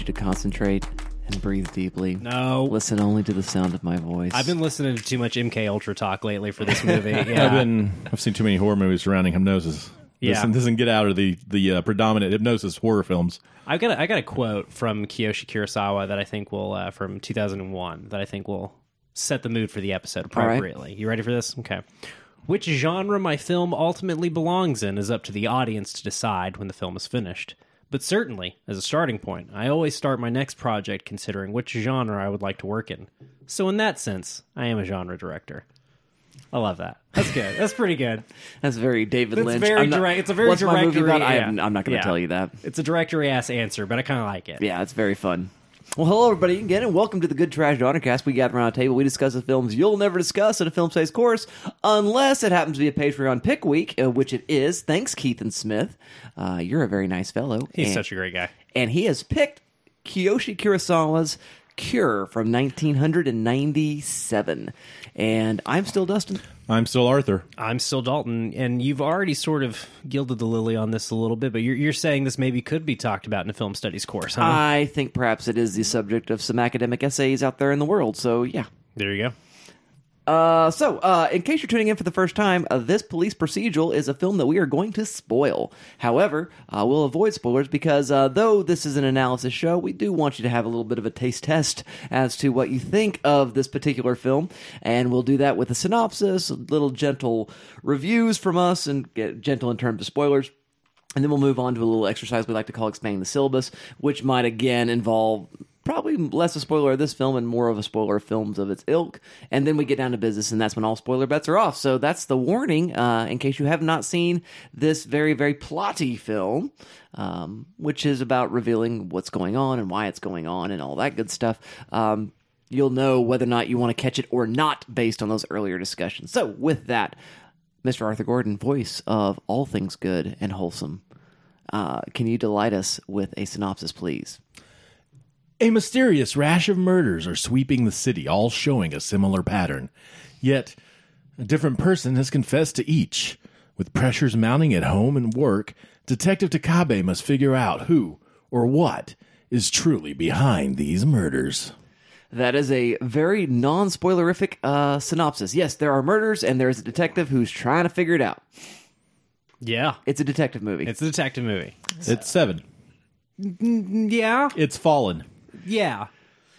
want you to concentrate and breathe deeply. No. Listen only to the sound of my voice. I've been listening to too much MK Ultra talk lately for this movie. Yeah. I've been I've seen too many horror movies surrounding hypnosis. Yeah. This doesn't get out of the the uh, predominant hypnosis horror films. I've got a, I got a quote from Kiyoshi Kurosawa that I think will uh, from 2001 that I think will set the mood for the episode All right. appropriately. You ready for this? Okay. Which genre my film ultimately belongs in is up to the audience to decide when the film is finished. But certainly, as a starting point, I always start my next project considering which genre I would like to work in. So in that sense, I am a genre director. I love that. That's good. That's pretty good. That's very David It's Lynch. very I'm not- direct. It's a very What's my movie directory- about? I yeah. am, I'm not going to Yeah. tell you that. It's a directory ass answer, but I kind of like it. Yeah, it's very fun. Well, hello everybody again, and welcome to the Good Trash Daughtercast. We gather around a table, we discuss the films you'll never discuss in a film space course, unless it happens to be a Patreon pick week, uh, which it is. Thanks, Keith and Smith. Uh, you're a very nice fellow. He's and, such a great guy. and he has picked Kiyoshi Kurosawa's Cure from 1997. And I'm still Dustin. I'm still Arthur. I'm still Dalton, and you've already sort of gilded the lily on this a little bit, but you're, you're saying this maybe could be talked about in a film studies course, huh? I think perhaps it is the subject of some academic essays out there in the world. So, yeah. there you go. Uh, so, uh, in case you're tuning in for the first time, uh, this police procedural is a film that we are going to spoil. However, uh, we'll avoid spoilers because uh, though this is an analysis show, we do want you to have a little bit of a taste test as to what you think of this particular film, and we'll do that with a synopsis, little gentle reviews from us, and get gentle in terms of spoilers. And then we'll move on to a little exercise we like to call expanding the syllabus, which might again involve probably less a spoiler of this film and more of a spoiler of films of its ilk. And then we get down to business, and that's when all spoiler bets are off. So that's the warning uh, in case you have not seen this very, very plotty film, um, which is about revealing what's going on and why it's going on and all that good stuff. Um, you'll know whether or not you want to catch it or not based on those earlier discussions. So, with that, Mr. Arthur Gordon, voice of All Things Good and Wholesome, uh, can you delight us with a synopsis, please? A mysterious rash of murders are sweeping the city, all showing a similar pattern. Yet, a different person has confessed to each. With pressures mounting at home and work, Detective Takabe must figure out who or what is truly behind these murders. That is a very non spoilerific uh, synopsis. Yes, there are murders, and there's a detective who's trying to figure it out. Yeah. It's a detective movie. It's a detective movie. It's seven. Yeah. It's fallen. Yeah.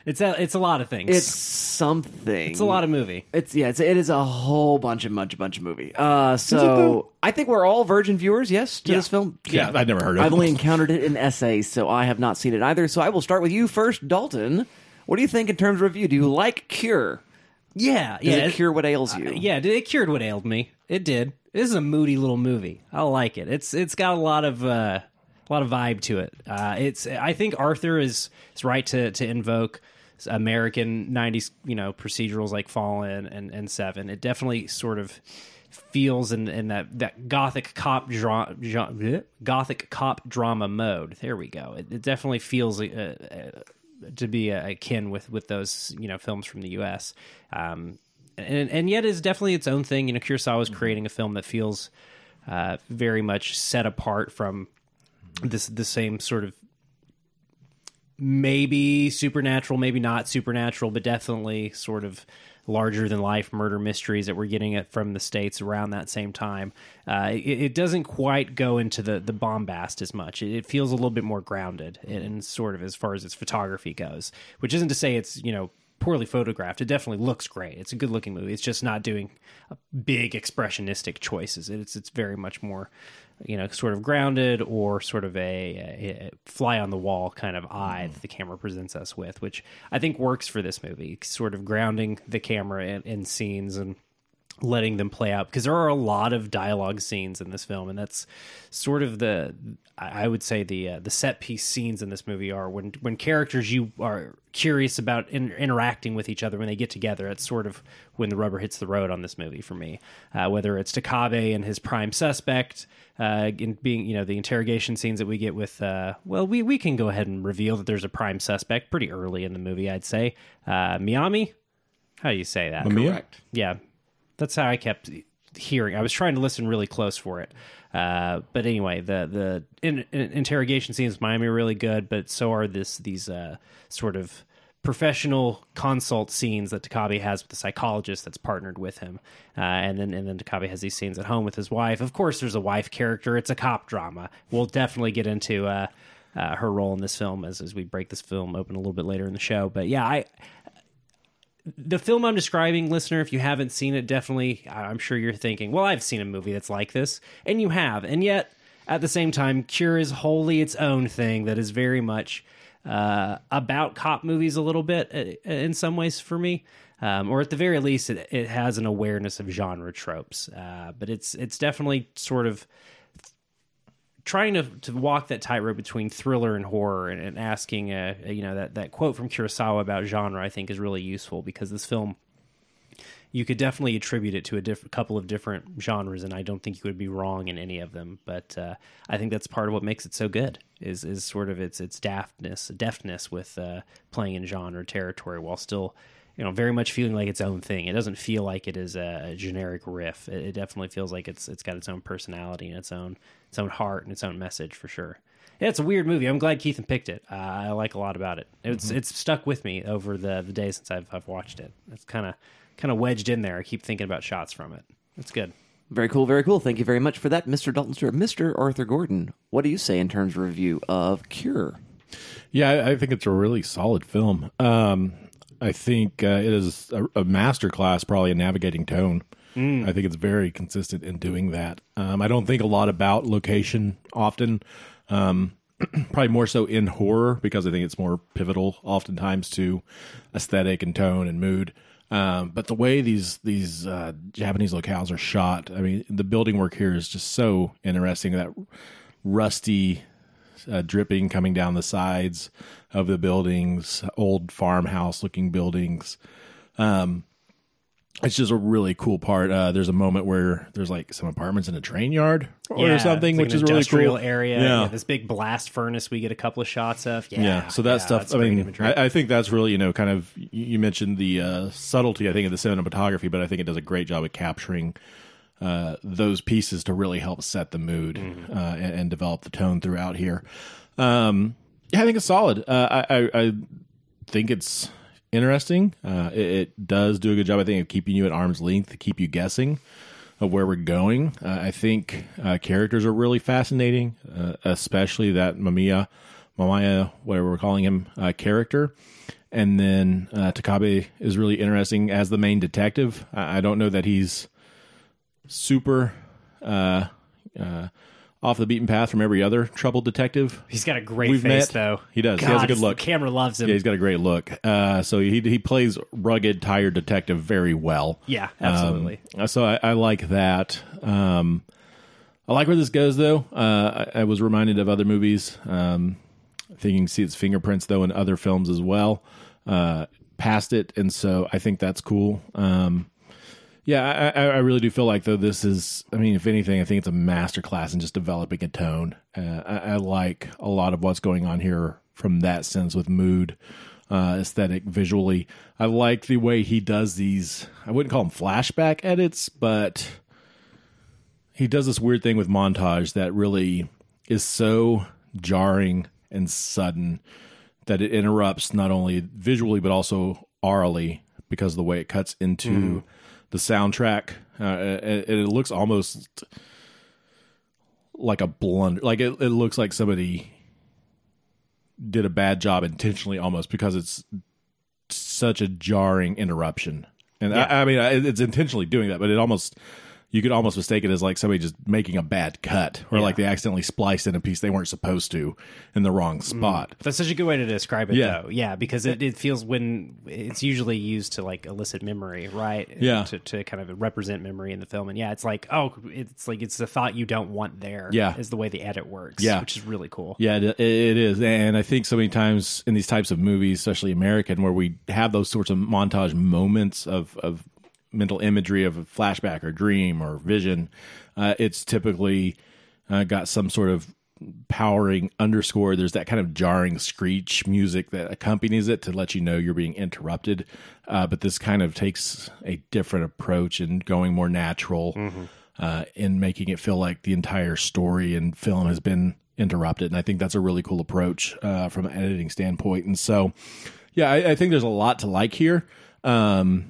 It's a, it's a lot of things. It's something. it's a lot of movie. It's yeah. It's it is a whole bunch of bunch bunch of movie. Uh, so I think we're all virgin viewers. Yes, to Yeah. this film. Yeah, I'd never heard of I've only encountered it in essays, so I have not seen it either. So I will start with you first, Dalton. What do you think in terms of review? Do you like Cure? Yeah. Does yeah. it cure what ails you? Yeah, it it cured what ailed me. It did. This is a moody little movie. I like it. It's it's got a lot of uh, a lot of vibe to it. Uh, it's I think Arthur is is right to to invoke American '90s you know procedurals like Fallen and and Seven. It definitely sort of feels in in that that gothic cop dra- gothic cop drama mode. There we go. It, it definitely feels. Uh, uh, to be akin with with those you know films from the U.S. Um, and and yet is definitely its own thing. You know, Kurosawa is creating a film that feels uh, very much set apart from this the same sort of maybe supernatural, maybe not supernatural, but definitely sort of larger than life murder mysteries that we're getting it from the states around that same time. Uh, it, it doesn't quite go into the the bombast as much. It, it feels a little bit more grounded and, sort of as far as its photography goes, which isn't to say it's you know poorly photographed. It definitely looks great. It's a good looking movie. It's just not doing big expressionistic choices. It's it's very much more, you know, sort of grounded or sort of a, a, fly on the wall kind of eye hmm. that the camera presents us with, which I think works for this movie. Sort of grounding the camera in, in scenes and letting them play out because there are a lot of dialogue scenes in this film and that's sort of the i I would say the uh, the set piece scenes in this movie are when when characters you are curious about in, interacting with each other when they get together it's sort of when the rubber hits the road on this movie for me. Uh, whether it's Takabe and his prime suspect uh, in being you know the interrogation scenes that we get with uh, well we we can go ahead and reveal that there's a prime suspect pretty early in the movie I'd say. Uh, Miami? How do you say that? Mamiya? Correct. yeah, that's how I kept hearing. I was trying to listen really close for it. Uh, but anyway, the the in, in, interrogation scenes in Miami are really good, but so are this these uh, sort of professional consult scenes that Takabe has with the psychologist that's partnered with him, uh, and then and then Takabe has these scenes at home with his wife. Of course, there's a wife character. It's a cop drama. We'll definitely get into uh, uh, her role in this film as as we break this film open a little bit later in the show. But yeah, I. The film I'm describing, listener, if you haven't seen it, definitely, I'm sure you're thinking, well, I've seen a movie that's like this. And you have. And yet, at the same time, Cure is wholly its own thing that is very much uh, about cop movies a little bit uh, in some ways for me. Um, or at the very least, it, it has an awareness of genre tropes. Uh, but it's it's definitely sort of trying to, to walk that tightrope between thriller and horror, and, and asking, uh, you know, that that quote from Kurosawa about genre, I think, is really useful because this film you could definitely attribute it to a diff- couple of different genres, and I don't think you would be wrong in any of them. But uh, I think that's part of what makes it so good is is sort of its its daftness, deftness with uh, playing in genre territory while still, you know, very much feeling like its own thing. It doesn't feel like it is a, generic riff. It, it, definitely feels like it's it's got its own personality and its own its own heart and its own message for sure. Yeah, it's a weird movie. I'm glad Keithan picked it. Uh, I like a lot about it. It's mm-hmm. it's stuck with me over the the days since I've I've watched it. It's kind of kind of wedged in there. I keep thinking about shots from it. It's good. Very cool, very cool. Thank you very much for that, Mr. Dalton Stewart. Mr. Arthur Gordon, what do you say in terms of review of Cure? Yeah, I, I think it's a really solid film. Um, I think uh, it is a, a masterclass, probably in navigating tone. Mm. I think it's very consistent in doing that. Um, I don't think a lot about location often. Um, probably more so in horror because I think it's more pivotal oftentimes to aesthetic and tone and mood. Um, but the way these these uh, Japanese locales are shot, I mean, the building work here is just so interesting. That rusty uh, dripping coming down the sides of the buildings, old farmhouse looking buildings. Um, it's just a really cool part. Uh, there's a moment where there's like some apartments in a train yard or yeah, something, like which is really cool. Area, yeah. yeah. this big blast furnace we get a couple of shots of. Yeah, yeah. so that stuff. I mean, I, I, think that's really you know kind of you mentioned the uh, subtlety. I think of the cinematography, but I think it does a great job of capturing. Uh, those pieces to really help set the mood mm-hmm. Uh, and, and, develop the tone throughout here. Um, yeah, I think it's solid. Uh, I, I, I think it's interesting. Uh, it, it, does do a good job, I think, of keeping you at arm's length, to keep you guessing of where we're going. Uh, I think uh, characters are really fascinating, uh, especially that Mamiya, Mamiya, whatever we're calling him, uh, character. And then uh, Takabe is really interesting as the main detective. I, I don't know that he's super off the beaten path from every other troubled detective. He's got a great we've face, met. though. He does. God, he has a good look. camera loves him. Yeah, he's got a great look. Uh, so he he plays rugged, tired detective very well. Yeah, absolutely. Um, so I, I, like that. Um, I like where this goes, though. Uh, I, I, was reminded of other movies. Um, I think you can see its fingerprints, though, in other films as well. Uh, past it, and so I think that's cool. Um, yeah, I, I really do feel like though this is. I mean, if anything, I think it's a masterclass in just developing a tone. Uh, I, I, like a lot of what's going on here from that sense with mood, uh, aesthetic, visually. I like the way he does these. I wouldn't call them flashback edits, but he does this weird thing with montage that really is so jarring and sudden that it interrupts not only visually but also aurally because of the way it cuts into. Mm the soundtrack. Uh, it, it, looks almost like a blunder. Like it, it looks like somebody did a bad job intentionally, almost because it's such a jarring interruption. And yeah. I, I, mean, it's intentionally doing that, but it almost you could almost mistake it as like somebody just making a bad cut or yeah. like they accidentally spliced in a piece they weren't supposed to in the wrong mm. spot. Mm. That's such a good way to describe it yeah. though. Yeah, because it, it feels when it's usually used to like elicit memory, right? Yeah. To, to kind of represent memory in the film. And yeah, it's like, oh, it's like it's the thought you don't want there. Yeah. Is the way the edit works. Yeah. Which is really cool. Yeah, it, it is. And I think so many times in these types of movies, especially American, where we have those sorts of montage moments of, of mental imagery of a flashback or dream or vision, uh, it's typically uh, got some sort of powering underscore. There's that kind of jarring screech music that accompanies it to let you know you're being interrupted. Uh, but this kind of takes a different approach and going more natural uh, in making it feel like the entire story and film has been interrupted. And I think that's a really cool approach uh, from an editing standpoint. And so, yeah, I, I think there's a lot to like here. Um,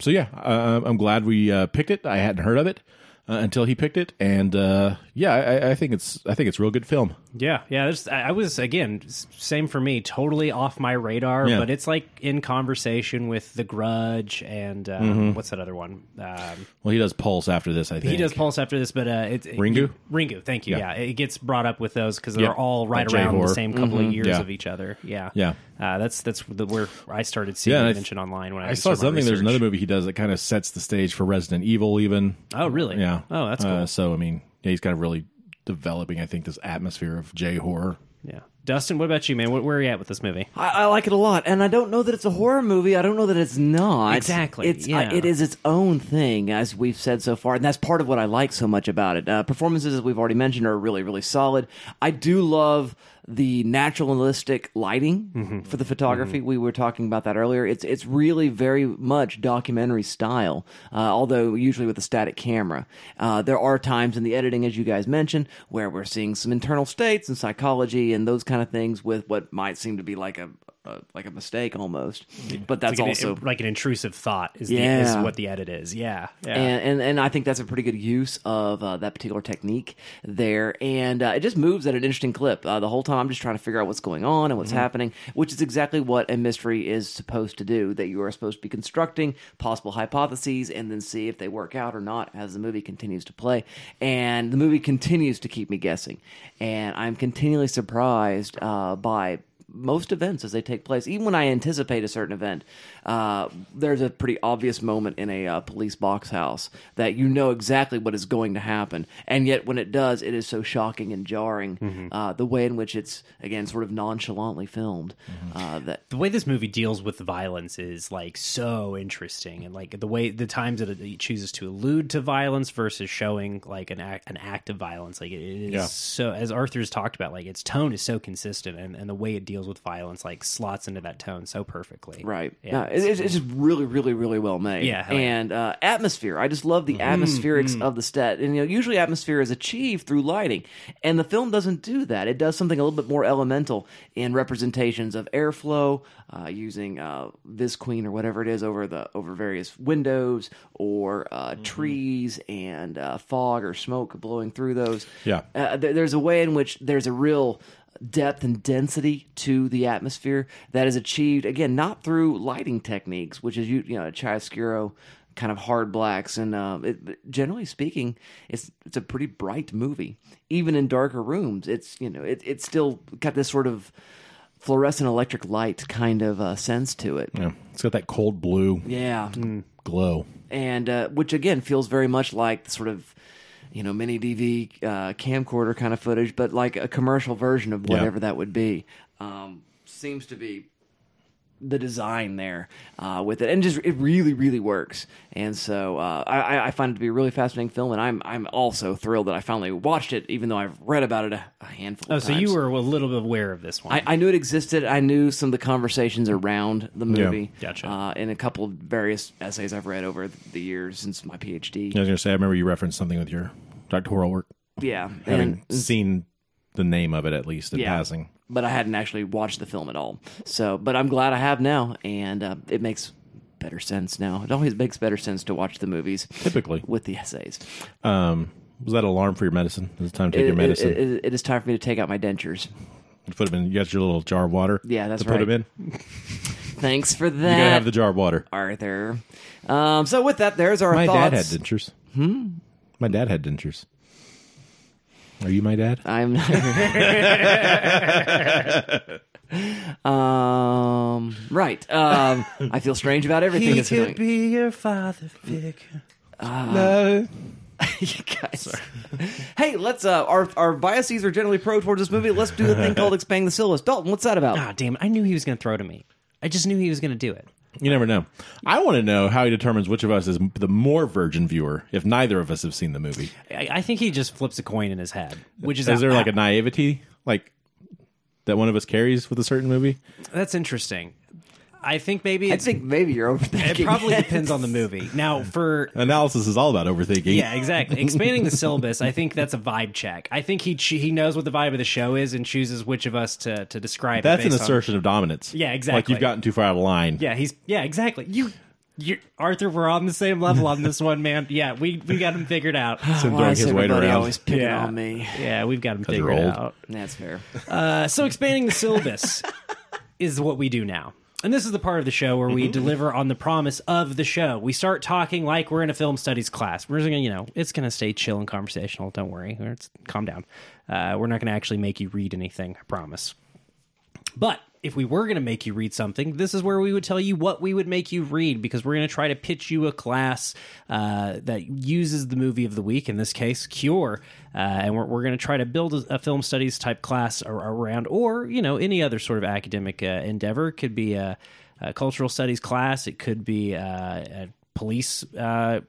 so yeah, uh, I'm glad we uh, picked it. I hadn't heard of it uh, until he picked it, and uh, yeah, I, I think it's I think it's real good film. Yeah, yeah. There's, I was again same for me, totally off my radar. Yeah. But it's like in conversation with The Grudge and um, what's that other one? Um, Well, he does Pulse after this. I think he does Pulse after this, but uh, it's it, Ringu? Ringu, thank you. Yeah. Yeah, it gets brought up with those because they're Yeah. all right around the J-horror. same couple of years Yeah. of each other. Yeah, Yeah. Uh, that's that's the, where I started seeing Yeah, mentioned online when I, I saw some of my something. There's another movie he does that kind of sets the stage for Resident Evil. Even Oh, really? yeah. Oh, that's cool. Uh, so I mean, yeah, he's kind of really developing. I think this atmosphere of J horror. yeah. Dustin, what about you, man? Where, where are you at with this movie? I, I like it a lot, and I don't know that it's a horror movie. I don't know that it's not. Exactly, It's yeah. uh, it is its own thing, as we've said so far, and that's part of what I like so much about it. Uh, performances, as we've already mentioned, are really really solid. I do love the naturalistic lighting Mm-hmm. for the photography. We were talking about that earlier. It's it's really very much documentary style, uh, although usually with a static camera. Uh, there are times in the editing, as you guys mentioned, where we're seeing some internal states and psychology and those kind of things with what might seem to be like a, a like a mistake almost. But that's Like an- also like an intrusive thought is, the, Yeah. is what the edit is. Yeah, yeah. and, and and I think that's a pretty good use of uh, that particular technique there, and uh, it just moves at an interesting clip uh, the whole time. I'm just trying to figure out what's going on and what's happening, which is exactly what a mystery is supposed to do. That you are supposed to be constructing possible hypotheses and then see if they work out or not as the movie continues to play, and the movie continues to keep me guessing, and I'm continually surprised uh, by most events as they take place. Even when I anticipate a certain event, uh, there's a pretty obvious moment in a uh, police box house that you know exactly what is going to happen, and yet when it does, it is so shocking and jarring. Uh, the way in which it's again sort of nonchalantly filmed uh, that the way this movie deals with violence is like so interesting and like the way the times that it chooses to allude to violence versus showing like an act an act of violence like it is Yeah. so as arthur's talked about like its tone is so consistent and, and the way it deals with violence like slots into that tone so perfectly Right. Yeah. Yeah. It- it's, it's just really, really, really well made. Yeah, hell yeah. And uh, atmosphere. I just love the atmospherics of the set. And you know, usually atmosphere is achieved through lighting, and the film doesn't do that. It does something a little bit more elemental in representations of airflow, uh, using uh, visqueen or whatever it is over the over various windows or uh, trees and uh, fog or smoke blowing through those. Yeah. Uh, there, there's a way in which there's a real depth and density to the atmosphere that is achieved again not through lighting techniques, which is you you know chiaroscuro kind of hard blacks and uh, it, generally speaking, it's it's a pretty bright movie. Even in darker rooms, it's you know it, it's still got this sort of fluorescent electric light kind of uh, sense to it. Yeah, it's got that cold blue Yeah, glow. and uh, which again feels very much like the sort of you know mini DV uh, camcorder kind of footage, but like a commercial version of whatever that would be. Um, seems to be the design there uh, with it, and just it really, really works. And so uh, I, I find it to be a really fascinating film, and I'm I'm also thrilled that I finally watched it, even though I've read about it a, a handful. oh of so times. you were a little bit aware of this one I, I knew it existed. I knew some of the conversations around the movie. Gotcha. Uh, in a couple of various essays I've read over the years since my PhD. I was going to say, I remember you referenced something with your doctoral work, Yeah, having and, seen the name of it at least in Yeah. passing. But I hadn't actually watched the film at all. So, but I'm glad I have now, and uh, it makes better sense now. It always makes better sense to watch the movies Typically, with the essays. um, was that alarm for your medicine? Is it time to take It- your medicine? it- it- it is time for me to take out my dentures. you put them in. You got your little jar of water. Yeah, that's to put them in. Thanks for that. You gotta have the jar of water. Arthur. Um, so with that, there's our My thoughts. dad had dentures. Hmm. My dad had dentures. Are you my dad? I'm. um. Right. Um. I feel strange about everything. that's going. be your father figure. Ah. no. you guys. Hey, let's. Uh, our our biases are generally pro towards this movie. Let's do the thing called expanding the syllabus. Dalton, what's that about? ah damn it i knew he was going to throw to me i just knew he was going to do it You never know. I want to know how he determines which of us is the more virgin viewer if neither of us have seen the movie. I, I think he just flips a coin in his head, which is Is there like a naivety like that one of us carries with a certain movie? that's interesting. I think maybe I it's, think maybe you're overthinking. it probably depends on the movie. Now, for Analysis is all about overthinking. yeah, exactly. Expanding the syllabus, I think that's a vibe check. I think he ch- he knows what the vibe of the show is and chooses which of us to to describe. it That's an based on- assertion of dominance. Yeah, exactly. Like exactly. you've gotten too far out of line. Yeah, he's yeah, exactly. You, you, Arthur, we're on the same level on this one, man. Yeah, we we got him figured out. Him Why throwing is his weight everybody around. always picking Yeah. on me? Yeah, we've got him you're figured old. out. That's fair. Uh, so expanding the syllabus is what we do now. And this is the part of the show where we deliver on the promise of the show. We start talking like we're in a film studies class. We're just gonna, you know, it's gonna stay chill and conversational. Don't worry. It's, calm down. Uh, we're not gonna actually make you read anything. I promise. But if we were going to make you read something, this is where we would tell you what we would make you read because we're going to try to pitch you a class uh, that uses the movie of the week, in this case, Cure. Uh, and we're, we're going to try to build a, a film studies type class ar- around, or, you know, any other sort of academic uh, endeavor. It could be a, a cultural studies class, it could be uh, a police uh,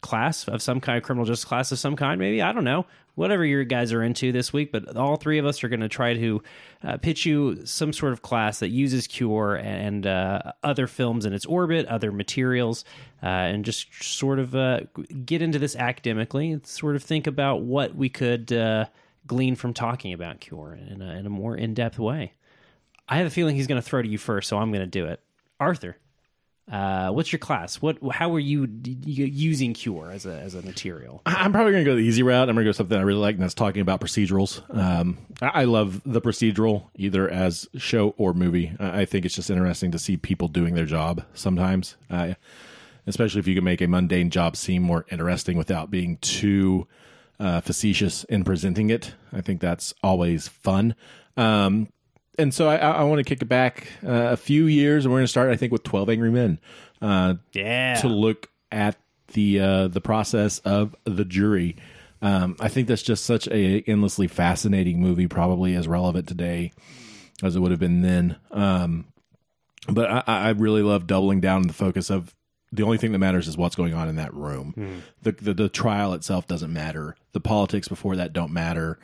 class of some kind, criminal justice class of some kind, maybe. I don't know. Whatever your guys are into this week, but all three of us are going to try to uh, pitch you some sort of class that uses Cure and uh, other films in its orbit, other materials, uh, and just sort of uh, get into this academically and sort of think about what we could uh, glean from talking about Cure in a, in a more in depth way. I have a feeling he's going to throw to you first, so I'm going to do it. Arthur, uh, what's your class? What? How are you d- using Cure as a as a material? I'm probably going to go the easy route. I'm going to go something I really like, and that's talking about procedurals. Um, I, I love the procedural, either as show or movie. I, I think it's just interesting to see people doing their job sometimes, uh, especially if you can make a mundane job seem more interesting without being too uh, facetious in presenting it. I think that's always fun. Um, and so I, I want to kick it back uh, a few years, and we're going to start, I think, with Twelve Angry Men. Uh, Yeah, to look at the uh, the process of the jury. Um, I think that's just such a endlessly fascinating movie, probably as relevant today as it would have been then. Um, but I, I really love doubling down on the focus of the only thing that matters is what's going on in that room. The, the the trial itself doesn't matter. The politics before that don't matter.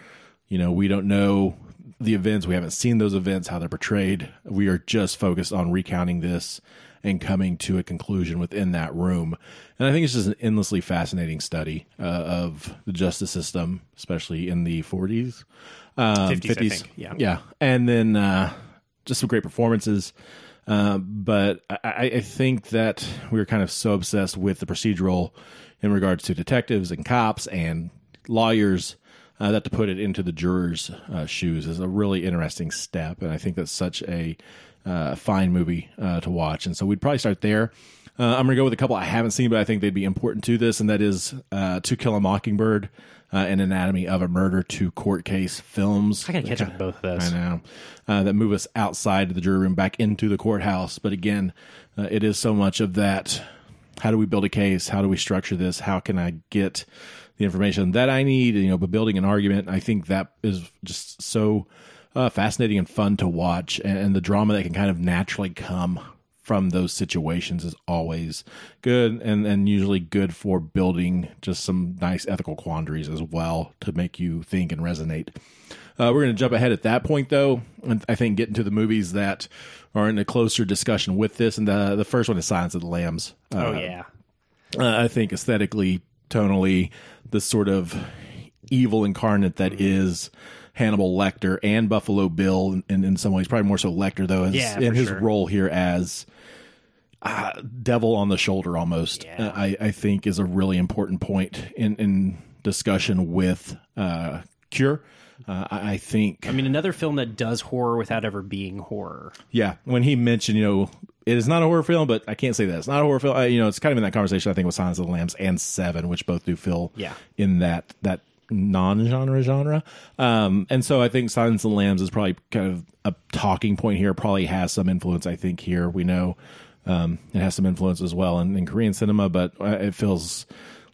You know, we don't know the events. We haven't seen those events, how they're portrayed. We are just focused on recounting this and coming to a conclusion within that room. And I think it's just an endlessly fascinating study uh, of the justice system, especially in the 40s, um, 50s, I think. Yeah. yeah, and then uh, just some great performances. Uh, but I, I I think that we were kind of so obsessed with the procedural in regards to detectives and cops and lawyers uh, that to put it into the jurors' uh, shoes is a really interesting step. And I think that's such a uh, fine movie uh, to watch. And so we'd probably start there. Uh, I'm going to go with a couple I haven't seen, but I think they'd be important to this, and that is uh, To Kill a Mockingbird uh, and Anatomy of a Murder, to court case films. I gotta catch up with both of those. I know uh, that move us outside the jury room back into the courthouse. But again, uh, it is so much of that. How do we build a case? How do we structure this? How can I get the information that I need? You know, but building an argument, I think that is just so uh, fascinating and fun to watch, and, and the drama that can kind of naturally come from those situations is always good and, and usually good for building just some nice ethical quandaries as well to make you think and resonate. Uh, we're going to jump ahead at that point, though, and I think get into the movies that are in a closer discussion with this. And the the first one is Silence of the Lambs. Uh, oh yeah, uh, I think aesthetically, tonally, the sort of evil incarnate that is Hannibal Lecter and Buffalo Bill, and in some ways, probably more so Lecter though, as, Yeah, in his sure. role here as uh, devil on the shoulder, almost. Yeah. uh, I, I think is a really important point in in discussion with uh, Cure. Uh, I think I mean another film that does horror without ever being horror. yeah, when he mentioned, you know, it is not a horror film, but I can't say that it's not a horror film. I, you know, it's kind of in that conversation I think with Silence of the Lambs and Seven, which both do feel Yeah. in that that non-genre genre. Um, and so I think Silence of the Lambs is probably kind of a talking point here. Probably has some influence. I think here we know um, it has some influence as well in, in Korean cinema, but uh, it feels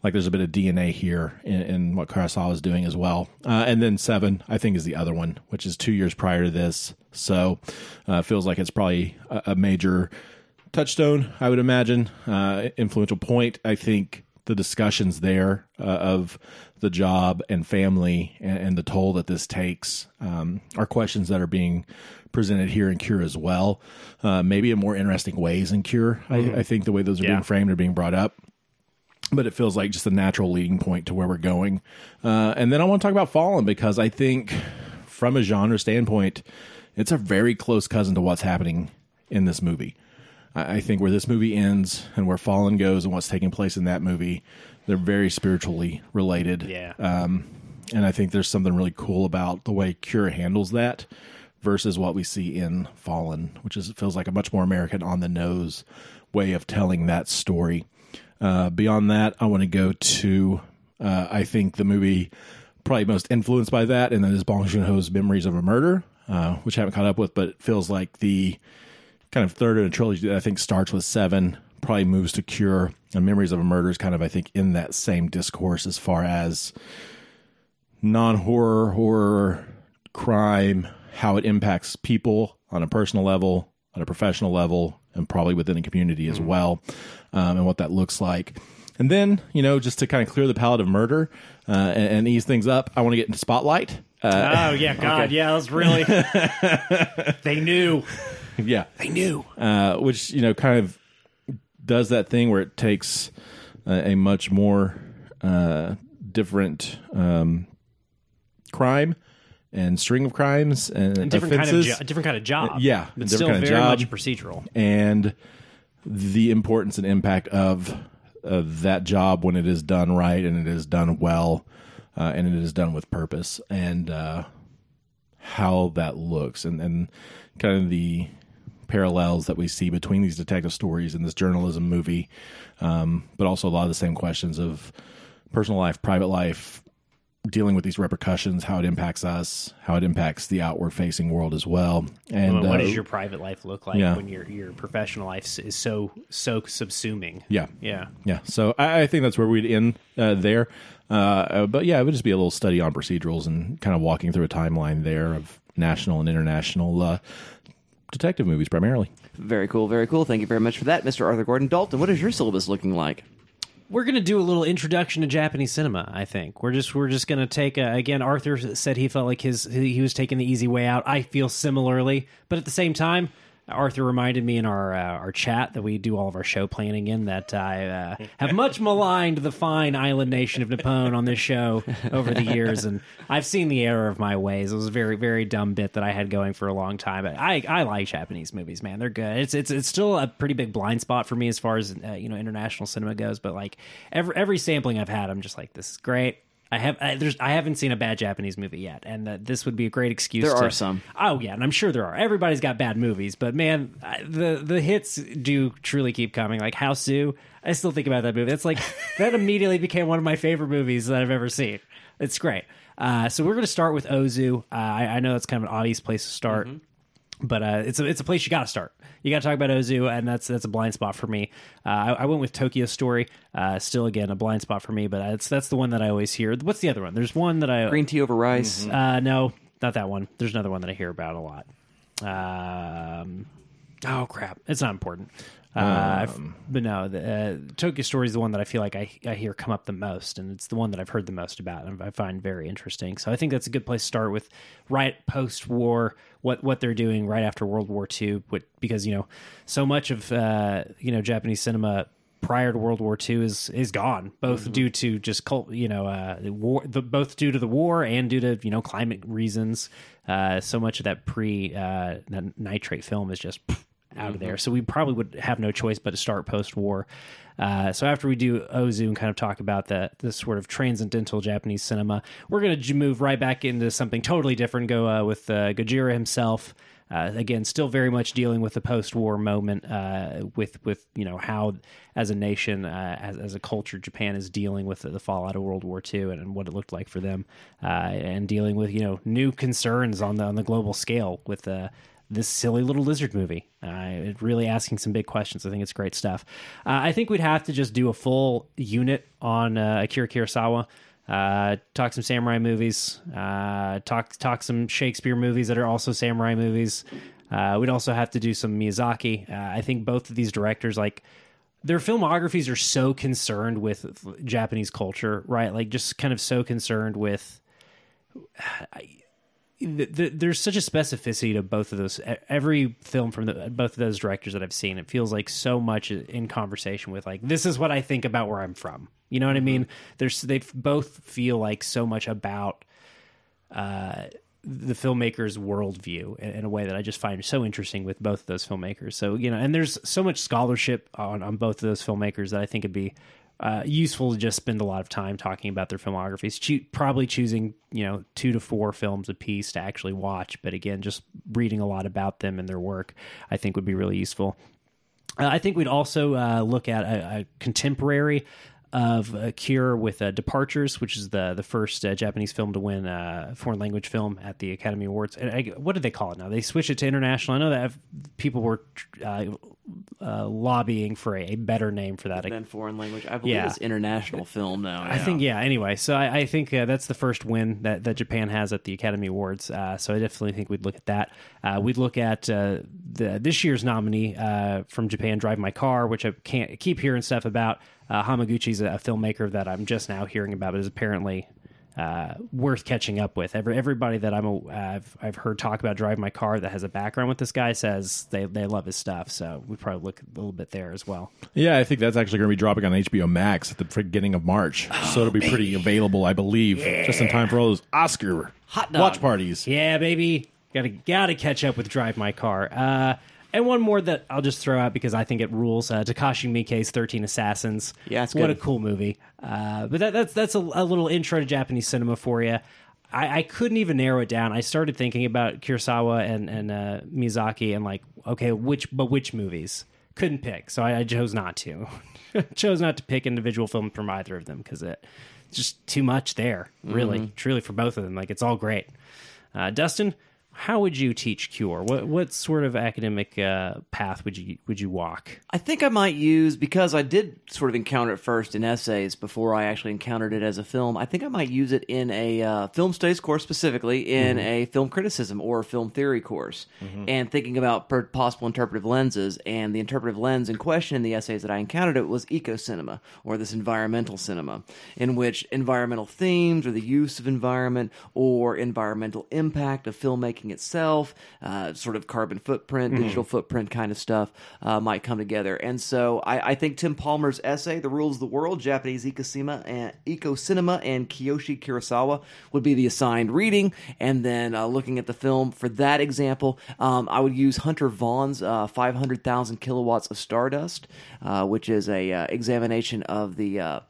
like there's a bit of DNA here in, in what Kurosawa is doing as well. Uh, and then Seven, I think, is the other one, which is two years prior to this. So uh, feels like it's probably a, a major touchstone, I would imagine, uh, influential point. I think the discussions there uh, of the job and family and, and, the toll that this takes um, are questions that are being presented here in Cure as well. Uh, maybe in more interesting ways in Cure. Mm-hmm. I, I, think the way those are yeah. being framed are being brought up. But it feels like just a natural leading point to where we're going. Uh, and then I want to talk about Fallen because I think, from a genre standpoint, it's a very close cousin to what's happening in this movie. I think where this movie ends and where Fallen goes and what's taking place in that movie, they're very spiritually related. Yeah. Um, and I think there's something really cool about the way Cure handles that versus what we see in Fallen, which is feels like a much more American on the nose way of telling that story. Uh, beyond that, I want to go to uh, I think the movie probably most influenced by that, and that is Bong Joon Ho's Memories of a Murder, uh, which I haven't caught up with, but it feels like the kind of third in a trilogy that I think starts with seven, probably moves to Cure, and Memories of a Murder is kind of I think in that same discourse as far as non horror, horror, crime, how it impacts people on a personal level, on a professional level, and probably within the community as mm-hmm. well, um, and what that looks like. And then, you know, just to kind of clear the palette of murder uh, and, and, ease things up, I want to get into Spotlight. Uh, oh yeah, God, okay. yeah, that was really. they knew. yeah, they knew. Uh, which you know kind of does that thing where it takes a, a much more uh, different um, crime and string of crimes and, and different offenses. kind of jo- different kind of job. Yeah, but still very job. much procedural. And the importance and impact of of that job when it is done right and it is done well uh, and it is done with purpose and uh, how that looks and and kind of the parallels that we see between these detective stories and this journalism movie, um, but also a lot of the same questions of personal life, private life, dealing with these repercussions, how it impacts us, how it impacts the outward facing world as well. And what uh, does your private life look like yeah. when your your professional life is so so subsuming? Yeah, yeah, yeah. So I, I think that's where we'd end uh, there. Uh, but yeah, it would just be a little study on procedurals and kind of walking through a timeline there of national and international uh, detective movies primarily. Very cool, very cool. Thank you very much for that, Mr. Arthur Gordon Dalton. What is your syllabus looking like? We're gonna do a little introduction to Japanese cinema. I think we're just we're just gonna take a, again. Arthur said he felt like his he was taking the easy way out. I feel similarly, but at the same time, Arthur reminded me in our uh, our chat that we do all of our show planning in that I uh, have much maligned the fine island nation of Nippon on this show over the years, and I've seen the error of my ways. It was a very very dumb bit that I had going for a long time. But I I like Japanese movies, man. They're good. It's it's it's still a pretty big blind spot for me as far as uh, you know international cinema goes. But like every every sampling I've had, I'm just like this is great. I have I, there's I haven't seen a bad Japanese movie yet, and uh, this would be a great excuse. There to, are some. Oh yeah, and I'm sure there are. Everybody's got bad movies, but man, the the hits do truly keep coming. Like Hausu, I still think about that movie. It's like that immediately became one of my favorite movies that I've ever seen. It's great. Uh, so we're going to start with Ozu. Uh, I, I, know that's kind of an obvious place to start. Mm-hmm but uh, it's a it's a place you got to start. You got to talk about Ozu, and that's that's a blind spot for me. Uh, I, I, went with Tokyo Story. Uh, still, again, a blind spot for me, but that's that's the one that I always hear. What's the other one? There's one that I Green Tea Over Rice. Mm-hmm. no, not that one. There's another one that I hear about a lot. Um, oh crap, it's not important. Uh, um, but no, the, uh, Tokyo Story is the one that I feel like I, I hear come up the most, and it's the one that I've heard the most about, and I find very interesting. So I think that's a good place to start with, right post war, what what they're doing right after World War II, what, because you know so much of uh, you know Japanese cinema prior to World War II is is gone, both mm-hmm. due to just cult, you know, uh, war, the, both due to the war and due to you know climate reasons. Uh, so much of that pre uh, nitrate film is just out of there. So we probably would have no choice but to start post war. Uh, so after we do Ozu and kind of talk about the this sort of transcendental Japanese cinema, we're going to move right back into something totally different. Go uh, with uh, Gojira himself. Uh, again, still very much dealing with the post-war moment, uh, with with you know how, as a nation, uh, as, as a culture, Japan is dealing with the, the, fallout of World War II and, and what it looked like for them, and dealing with you know new concerns on the on the global scale with this silly little lizard movie. Uh, really asking some big questions. I think it's great stuff. Uh, I think we'd have to just do a full unit on uh, Akira Kurosawa. Uh, talk some samurai movies. Uh, talk talk some Shakespeare movies that are also samurai movies. Uh, we'd also have to do some Miyazaki. Uh, I think both of these directors, like their filmographies, are so concerned with Japanese culture, right? Like just kind of so concerned with. th- th- there's such a specificity to both of those. Every film from the, both of those directors that I've seen, it feels like so much in conversation with like this is what I think about where I'm from. You know what I mean? There's they both feel like so much about uh, the filmmaker's worldview in, in a way that I just find so interesting with both of those filmmakers. So you know, and there's so much scholarship on on both of those filmmakers that I think it'd be uh, useful to just spend a lot of time talking about their filmographies. Choo- probably choosing you know two to four films a piece to actually watch, but again, just reading a lot about them and their work, I think would be really useful. Uh, I think we'd also uh, look at a, a contemporary of uh, Cure with uh, Departures, which is the the first uh, Japanese film to win uh, foreign language film at the Academy Awards. And I, what do they call it now? They switched it to international. I know that people were uh, uh, lobbying for a, a better name for that. Then foreign language. I believe Yeah. it's international film now. I think yeah. Anyway, so I, I think uh, that's the first win that, that Japan has at the Academy Awards. Uh, so I definitely think we'd look at that. Uh, we'd look at uh, the this year's nominee uh, from Japan, Drive My Car, which I can't keep hearing stuff about. Uh, Hamaguchi's a, a filmmaker that I'm just now hearing about, but is apparently uh, worth catching up with. Every, everybody that I'm a, I've I've heard talk about Drive My Car that has a background with this guy says they they love his stuff. So we probably look a little bit there as well. Yeah, I think that's actually going to be dropping on HBO Max at the beginning of March. so it'll be pretty available, I believe, just in time for all those Oscar Hot dog. watch parties. Yeah, baby. Gotta gotta catch up with Drive My Car. Uh, and one more that I'll just throw out because I think it rules. Uh, Takashi Miike's Thirteen Assassins. Yeah, it's good. what a cool movie. Uh, but that, that's that's a, a little intro to Japanese cinema for you. I, I couldn't even narrow it down. I started thinking about Kurosawa and and uh, Miyazaki and like, okay, which but which movies? Couldn't pick, so I, I chose not to. chose not to pick individual film from either of them because it it's just too much there. Really, Mm-hmm. truly for both of them. Like it's all great. Uh, Dustin, how would you teach Cure? What what sort of academic uh, path would you would you walk? I think I might use because I did sort of encounter it first in essays before I actually encountered it as a film. I think I might use it in a uh, film studies course, specifically in a film criticism or film theory course, and thinking about per- possible interpretive lenses. And the interpretive lens in question in the essays that I encountered it was eco cinema or this environmental cinema, in which environmental themes or the use of environment or environmental impact of filmmaking itself, uh, sort of carbon footprint, digital footprint kind of stuff, uh, might come together. And so I, I think Tim Palmer's essay, "The Rules of the World: Japanese Eco Cinema and Eco Cinema and Kiyoshi Kurosawa," would be the assigned reading. And then uh, looking at the film for that example, um, I would use Hunter Vaughn's uh, "500,000 Kilowatts of Stardust," uh, which is a uh, examination of the.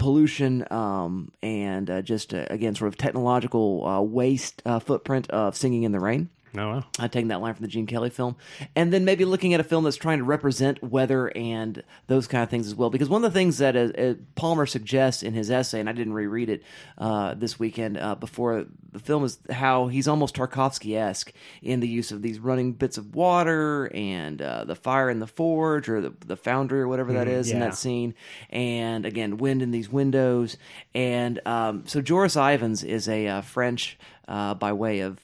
Pollution um, and uh, just uh, again sort of technological uh, waste uh, footprint of singing in the rain Oh, wow. uh, taking that line from the Gene Kelly film, and then maybe looking at a film that's trying to represent weather and those kind of things as well. Because one of the things that uh, uh, Palmer suggests in his essay, and I didn't reread it uh, this weekend uh, before the film, is how he's almost Tarkovsky esque in the use of these running bits of water and uh, the fire in the forge or the, the foundry or whatever that is in yeah. that scene, and again wind in these windows. And um, so Joris Ivens is a uh, French uh, by way of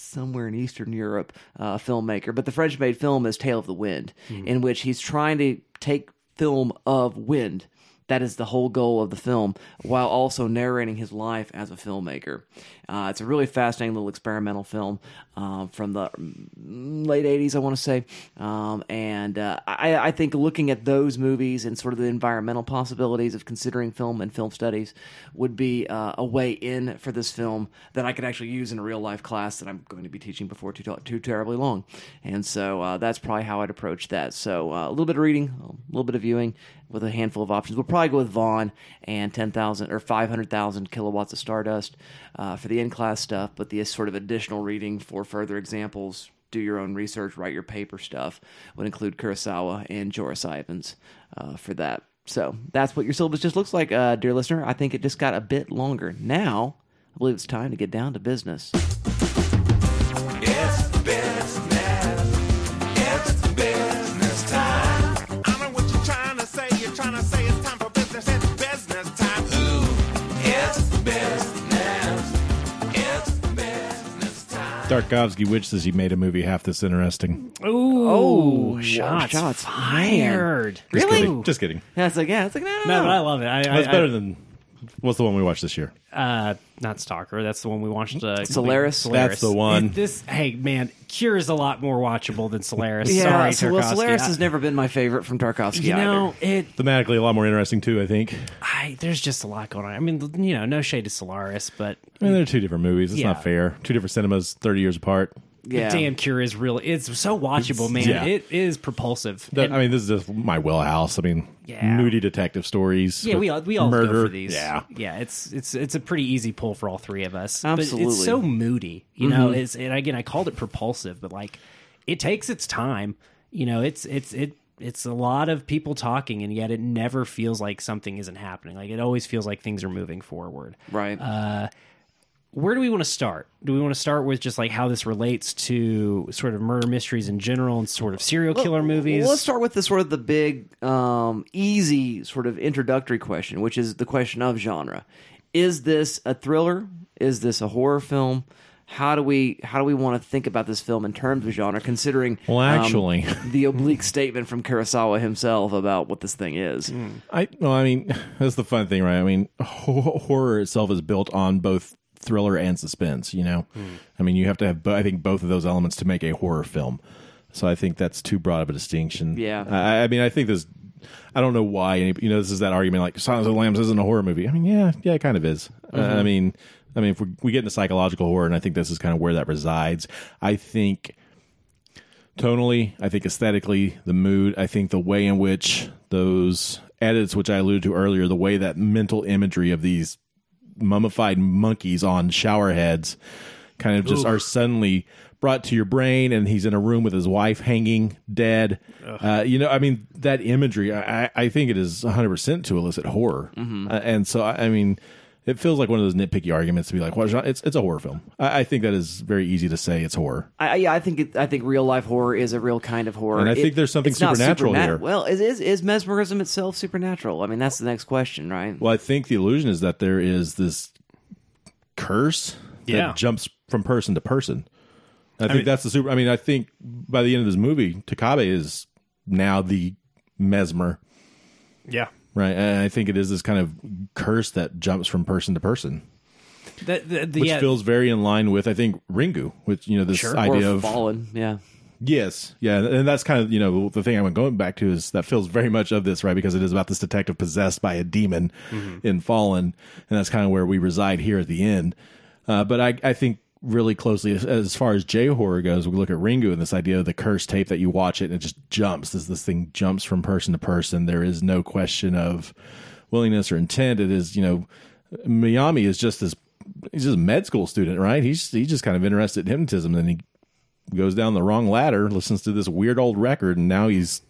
somewhere in Eastern Europe uh, filmmaker, but the French made film is Tale of the Wind, in which he's trying to take film of wind. That is the whole goal of the film, while also narrating his life as a filmmaker. Uh, it's a really fascinating little experimental film um, from the late '80s, I want to say. Um, and uh, I, I think looking at those movies and sort of the environmental possibilities of considering film and film studies would be uh, a way in for this film that I could actually use in a real life class that I'm going to be teaching before too, too terribly long. And so uh, that's probably how I'd approach that. So uh, a little bit of reading, a little bit of viewing with a handful of options. We'll probably go with Vaughn and 10,000 or 500,000 kilowatts of Stardust uh, for the in class stuff, but the sort of additional reading for further examples. Do your own research, write your paper stuff would include Kurosawa and Joris Ivens uh, for that. So that's what your syllabus just looks like, uh, dear listener. I think it just got a bit longer. Now, I believe it's time to get down to business. Ooh, it's business. It's business time. Start Tarkovsky wishes he made a movie half this interesting. Ooh, Oh, shots, shots fired. Just Really? kidding. Just kidding. Yeah, it's like yeah, it's like no, no, No, no. but I love it. I, I, That's I- better than what's the one we watched this year? uh, not Stalker. That's the one we watched. Uh, Solaris? Solaris. That's the one. It- this, hey man, Cure is a lot more watchable than Solaris. yeah. Sorry, so, well, Solaris I- has never been my favorite from Tarkovsky. You know, either. it. Thematically, a lot more interesting too. I think. I, there's just a lot going on. I mean, you know, no shade to Solaris, but I mean, they're two different movies. It's Yeah. not fair. Two different cinemas, thirty years apart. Yeah. the damn Cure is real. It's so watchable, man. yeah. It is propulsive. And- I mean, this is just my wheelhouse. I mean, Yeah. moody detective stories. Yeah, we all we all murder. go for these. Yeah, yeah. It's it's it's a pretty easy pull for all three of us. But Absolutely. it's so moody, you know. It's and again, I called it propulsive, but like it takes its time. You know, it's it's it it's a lot of people talking, and yet it never feels like something isn't happening. Like it always feels like things are moving forward. right. Uh, Where do we want to start? Do we want to start with just like how this relates to sort of murder mysteries in general and sort of serial killer movies? Well, let's start with the sort of the big, um, easy sort of introductory question, which is the question of genre. Is this a thriller? Is this a horror film? How do we how do we want to think about this film in terms of genre, considering Well, um, actually- the oblique statement from Kurosawa himself about what this thing is? Hmm. I well, I mean, that's the fun thing, right? I mean, horror itself is built on both thriller and suspense. You know, Hmm. I mean, you have to have, I think, both of those elements to make a horror film. So I think that's too broad of a distinction. Yeah. I, I mean, I think this. I don't know why. any- You know, this is that argument like Silence of the Lambs isn't a horror movie. I mean, yeah, yeah, it kind of is. Uh, Mm-hmm. I mean, I mean, if we, we get into psychological horror, and I think this is kind of where that resides. I think tonally, I think aesthetically, the mood, I think the way in which those edits, which I alluded to earlier, the way that mental imagery of these mummified monkeys on shower heads kind of just are suddenly brought to your brain and he's in a room with his wife hanging dead. Uh, you know i mean that imagery i, I- think it is 100% to elicit horror. Uh, and so I, I mean it feels like one of those nitpicky arguments to be like, well. It's it's a horror film. I, I think that is very easy to say it's horror. I, yeah, I think it, I think real life horror is a real kind of horror, And I It- think there's something supernatural supernat- here. Well, is, is is mesmerism itself supernatural? I mean, that's the next question, right? Well, I think the illusion is that there is this curse Yeah. that jumps from person to person. I think mean- that's the super. I mean, I think by the end of this movie, Takabe is now the mesmer, yeah. Right? And I think it is this kind of curse that jumps from person to person, The, the, the, which yeah, feels very in line with I think Ringu, which you know this Sure. idea or of fallen, yeah. Yes, yeah, and that's kind of you know the thing I'm going back to is that feels very much of this right because it is about this detective possessed by a demon in Fallen, and that's kind of where we reside here at the end. Uh, but I, I think really closely as, as far as J horror goes, we look at Ringu and this idea of the curse tape that you watch it and it just jumps. This this thing jumps from person to person. There is no question of willingness or intent. It is you know Miyami is just this. He's just a med school student, right? He's he's just kind of interested in hypnotism, and he goes down the wrong ladder, listens to this weird old record, and now he's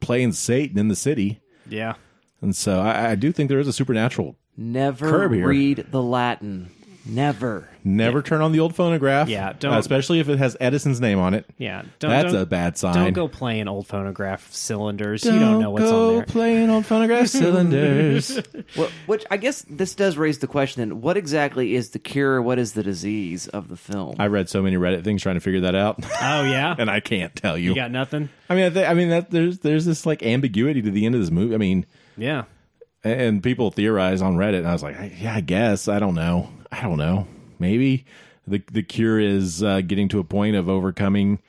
playing Satan in the city. yeah. And so I, I do think there is a supernatural. Never Curb here. read the Latin. Never. Never turn on the old phonograph. Yeah, don't- uh, especially if it has Edison's name on it. Yeah, don't, That's don't- a bad sign. Don't go playing old phonograph cylinders. you don't know what's go on there. playing old phonograph cylinders. Well, which I guess this does raise the question: then, what exactly is the cure? What is the disease of the film? I read so many Reddit things trying to figure that out, Oh yeah, and I can't tell you. you got nothing. I mean, I, th- I mean that there's there's this like ambiguity to the end of this movie. I mean, Yeah, and people theorize on Reddit, and I was like, I- yeah, I guess I don't know, I don't know. Maybe the the cure is uh, getting to a point of overcoming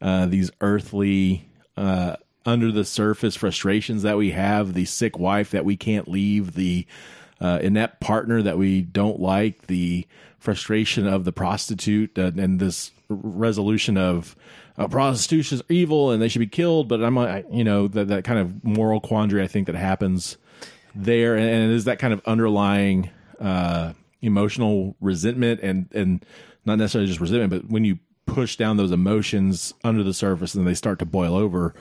uh, these earthly, uh, under the surface frustrations that we have. The sick wife that we can't leave. The uh, inept partner that we don't like. The frustration of the prostitute, uh, and this resolution of. Uh, prostitution is evil and they should be killed, but I'm, I, you know, that that kind of moral quandary I think that happens there and, and that kind of underlying uh emotional resentment and and not necessarily just resentment but when you push down those emotions under the surface and they start to boil over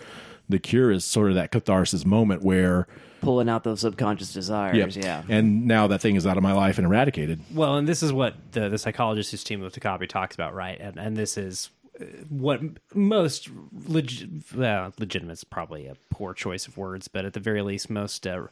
the cure is sort of that catharsis moment where Pulling out those subconscious desires. Yeah. and now that thing is out of my life and eradicated Well, and this is what the the psychologist whose team with Takabe talks about, right? And and this is uh, what most leg- well, legitimate is probably a poor choice of words, but at the very least, most uh,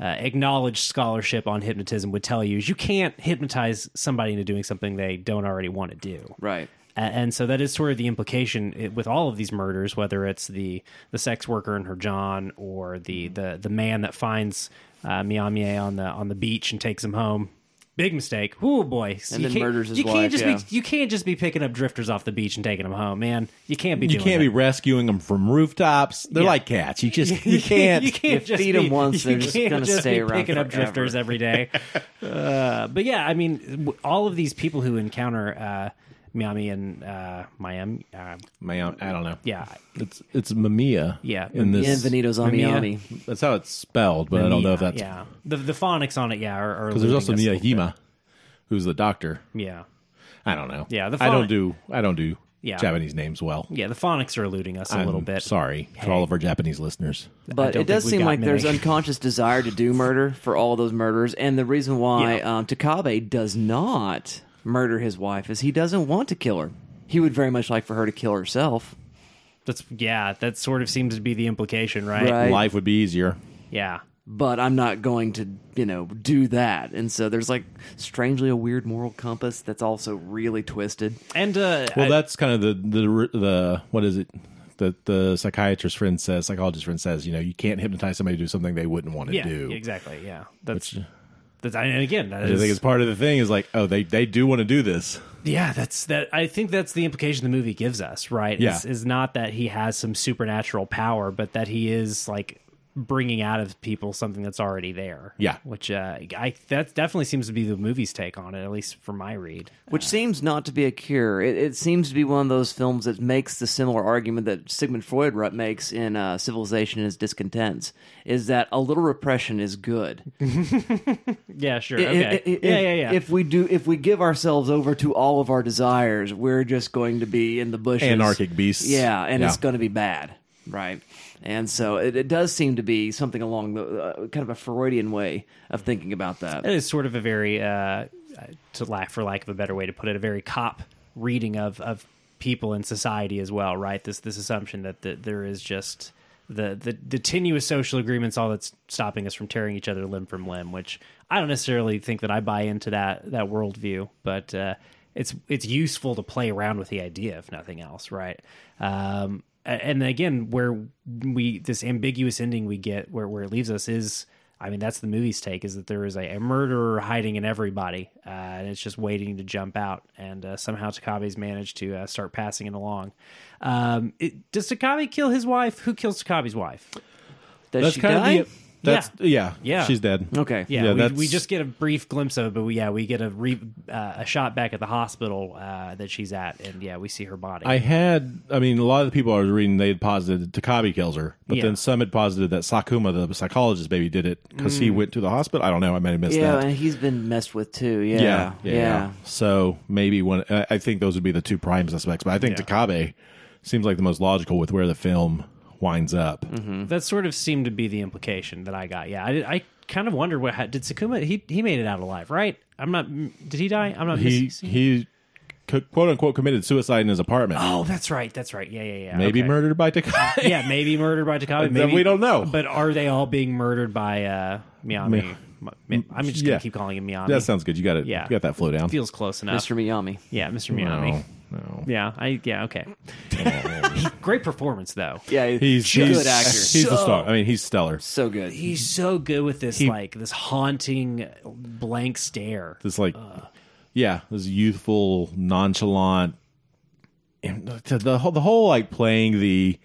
uh, acknowledged scholarship on hypnotism would tell you is you can't hypnotize somebody into doing something they don't already want to do. Right. A- And so that is sort of the implication with all of these murders, whether it's the the sex worker and her John, or the the the man that finds uh, Miyamie on the on the beach and takes him home. Big mistake. Oh boy! And you then can't- murders his you can't just yeah. be you can't just be picking up drifters off the beach and taking them home, man. You can't be. You doing can't that. be rescuing them from rooftops. They're Yeah. like cats. You just you can't. you can't You just feed 'em be- once, you they're just gonna just stay be around picking up drifters every day. uh, but yeah, I mean, all of these people who encounter uh, Miami and uh, Miami, uh, Man, I don't know. yeah, It's it's Mamiya. Yeah. in this. Bienvenidos a Mamiya. Miami. That's how it's spelled, but I don't know if that's yeah. The the phonics on it, yeah, are, are because there's also eluding us Miyahima, who's the doctor. Yeah, I don't know. Yeah, the I don't do I don't do Yeah. Japanese names well. yeah, the phonics are eluding us a I'm little bit. Sorry to Hey. all of our Japanese listeners. But it does seem got like there's unconscious desire to do murder for all those murders, and the reason why Yeah. um, Takabe does not murder his wife is he doesn't want to kill her. He would very much like for her to kill herself. That's yeah, that sort of seems to be the implication, right? Right. Life would be easier. Yeah. But I'm not going to, you know, do that. And so there's like strangely a weird moral compass that's also really twisted. And uh, Well, I- that's kind of the the the what is it? The the psychiatrist friend says, psychologist friend says, you know, you can't hypnotize somebody to do something they wouldn't want to yeah, do. exactly. Yeah, that's that's and again, that I think it's part of the thing is like, oh, they they do want to do this. Yeah, that's that. I think that's the implication the movie gives us, right? Yeah. Is, is not that he has some supernatural power, but that he is like bringing out of people something that's already there. Yeah. which uh, I that definitely seems to be the movie's take on it, at least from my read. Which seems not to be a cure. It, it seems to be one of those films that makes the similar argument that Sigmund Freud makes in uh, Civilization and Its Discontents, is that a little repression is good. Yeah, sure. I- Okay. I- I- if, yeah, yeah, yeah. If we do, if we give ourselves over to all of our desires, we're just going to be in the bushes, Anarchic beasts. Yeah, and Yeah. it's going to be bad, right? And so it, it does seem to be something along the uh, kind of a Freudian way of thinking about that. It is sort of a very, uh, to lack for lack of a better way to put it, a very cop reading of of people in society as well, right? This this assumption that the, there is just the, the the tenuous social agreements, all that's stopping us from tearing each other limb from limb. Which I don't necessarily think that I buy into that that worldview, but uh, it's it's useful to play around with the idea, if nothing else, right? Um, and again, where we this ambiguous ending we get, where where it leaves us is. I mean, that's the movie's take is that there is a, a murderer hiding in everybody, uh, and it's just waiting to jump out. And uh, somehow Takabe's managed to uh, start passing it along. Um, it, does Takabe kill his wife? Who kills Takabe's wife? Does That's she kind die? of the that's yeah. Yeah. She's dead. okay. Yeah, Yeah, we, that's- we just get a brief glimpse of it, but we, yeah, we get a re, uh, a shot back at the hospital uh, that she's at, and yeah, we see her body. I had, I mean, a lot of the people I was reading, they had posited Takabe kills her, but Yeah. then some had posited that Sakuma, the psychologist baby, did it because Mm. he went to the hospital. I don't know. I might have missed Yeah, that. and he's been messed with too. Yeah, yeah, yeah. yeah, So maybe one, I I think those would be the two prime suspects, but I think Yeah. Takabe seems like the most logical with where the film winds up. that sort of seemed to be the implication that I got. Yeah, I, did- I kind of wondered what did Sakuma. He he made it out alive, right? I'm not. Did he die? I'm not. He missing- he, co- quote unquote, committed suicide in his apartment. Oh, that's right. That's right. Yeah, yeah, yeah. maybe okay. murdered by Takabe. Yeah, maybe murdered by Takabe. Maybe we don't know. But are they all being murdered by uh, Miyami? Mi- I'm just gonna Yeah. keep calling him Miyami. that sounds good. You got it. Yeah. you got that flow down. feels close enough. Mr. Miyami. Yeah, Mr. Miyami. No, no. Yeah, I yeah okay. Great performance though. Yeah, He's good actor. He's the star. I mean, he's stellar. so good. He's so good with this like this haunting blank stare. this like yeah this youthful nonchalant and the, the whole the whole like playing the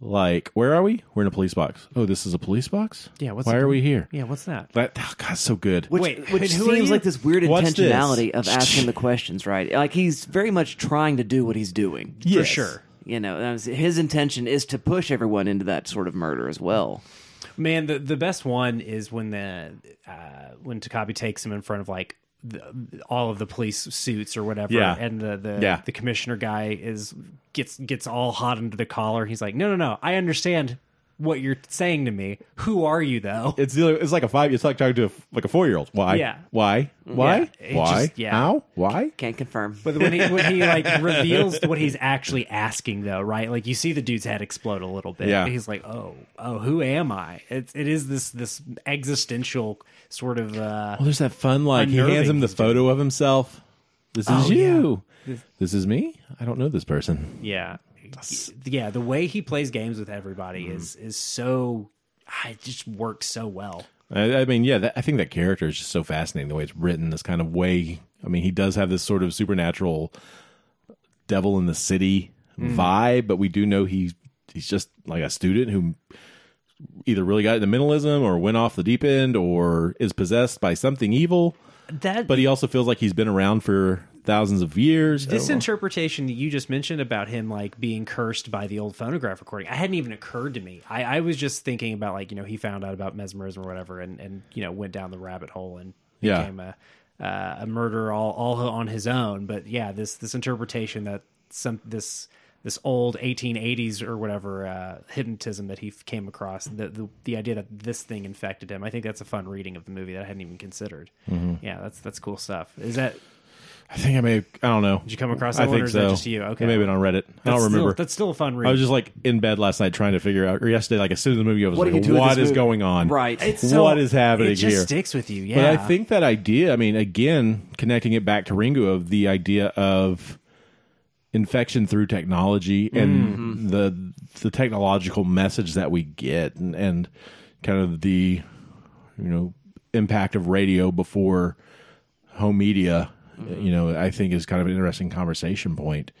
like where are we we're in a police box oh this is a police box Yeah, what's why the- are we here Yeah, what's that? that oh, god so good Which, Wait, which who are seems you? like this weird What's this? intentionality of asking the questions, right? Like he's very much trying to do what he's doing. For Yes. sure. You know, that was- his intention is to push everyone into that sort of murder as well. Man, the the best one is when the uh, when Takabe takes him in front of like the, all of the police suits or whatever, Yeah. and the the, Yeah. the commissioner guy is gets gets all hot under the collar. He's like, no, no, no, I understand what you're saying to me. Who are you though? it's the- it's like a five it's like talking to a, like a four year old why Yeah. why why it why just- yeah. how why Can't confirm. But when he when he like reveals what he's actually asking, though, right? Like you see the dude's head explode a little bit. Yeah. he's like, "Oh, oh, who am I?" It it is this this existential sort of. uh well there's that fun like he Unnerving hands him the photo of himself this is you. This is me. I don't know this person. Yeah, yeah. The way he plays games with everybody Mm-hmm. is is so. It just works so well. I, I mean, yeah, that, I think that character is just so fascinating the way it's written. This kind of way. I mean, he does have this sort of supernatural devil in the city vibe, but we do know he he's just like a student who either really got into mentalism or went off the deep end or is possessed by something evil. That, But he also feels like he's been around for thousands of years. This don't interpretation that you just mentioned about him like being cursed by the old phonograph recording, I hadn't even occurred to me. I, I was just thinking about like you know he found out about mesmerism or whatever, and and you know went down the rabbit hole and Yeah. became a uh, a murderer all all on his own. But yeah, this this interpretation that some this this old 1880s or whatever uh, hypnotism that he came across the, the the idea that this thing infected him i think that's a fun reading of the movie that i hadn't even considered Mm-hmm. yeah that's that's cool stuff is that I think I may. I don't know. Did you come across I that one, think or is so. that just you? Okay. Maybe on Reddit. I don't that's remember. still, that's still a fun read I was just like in bed last night trying to figure out, or yesterday, like as soon as the movie I was What do like, you do with what this is movie? going on? Right. It's so- what is happening it just here? sticks with you yeah But I think that idea, I mean, again, connecting it back to Ringu of the idea of infection through technology and mm-hmm. the the technological message that we get and, and kind of the you know impact of radio before home media Mm-hmm. you know i think is kind of an interesting conversation point.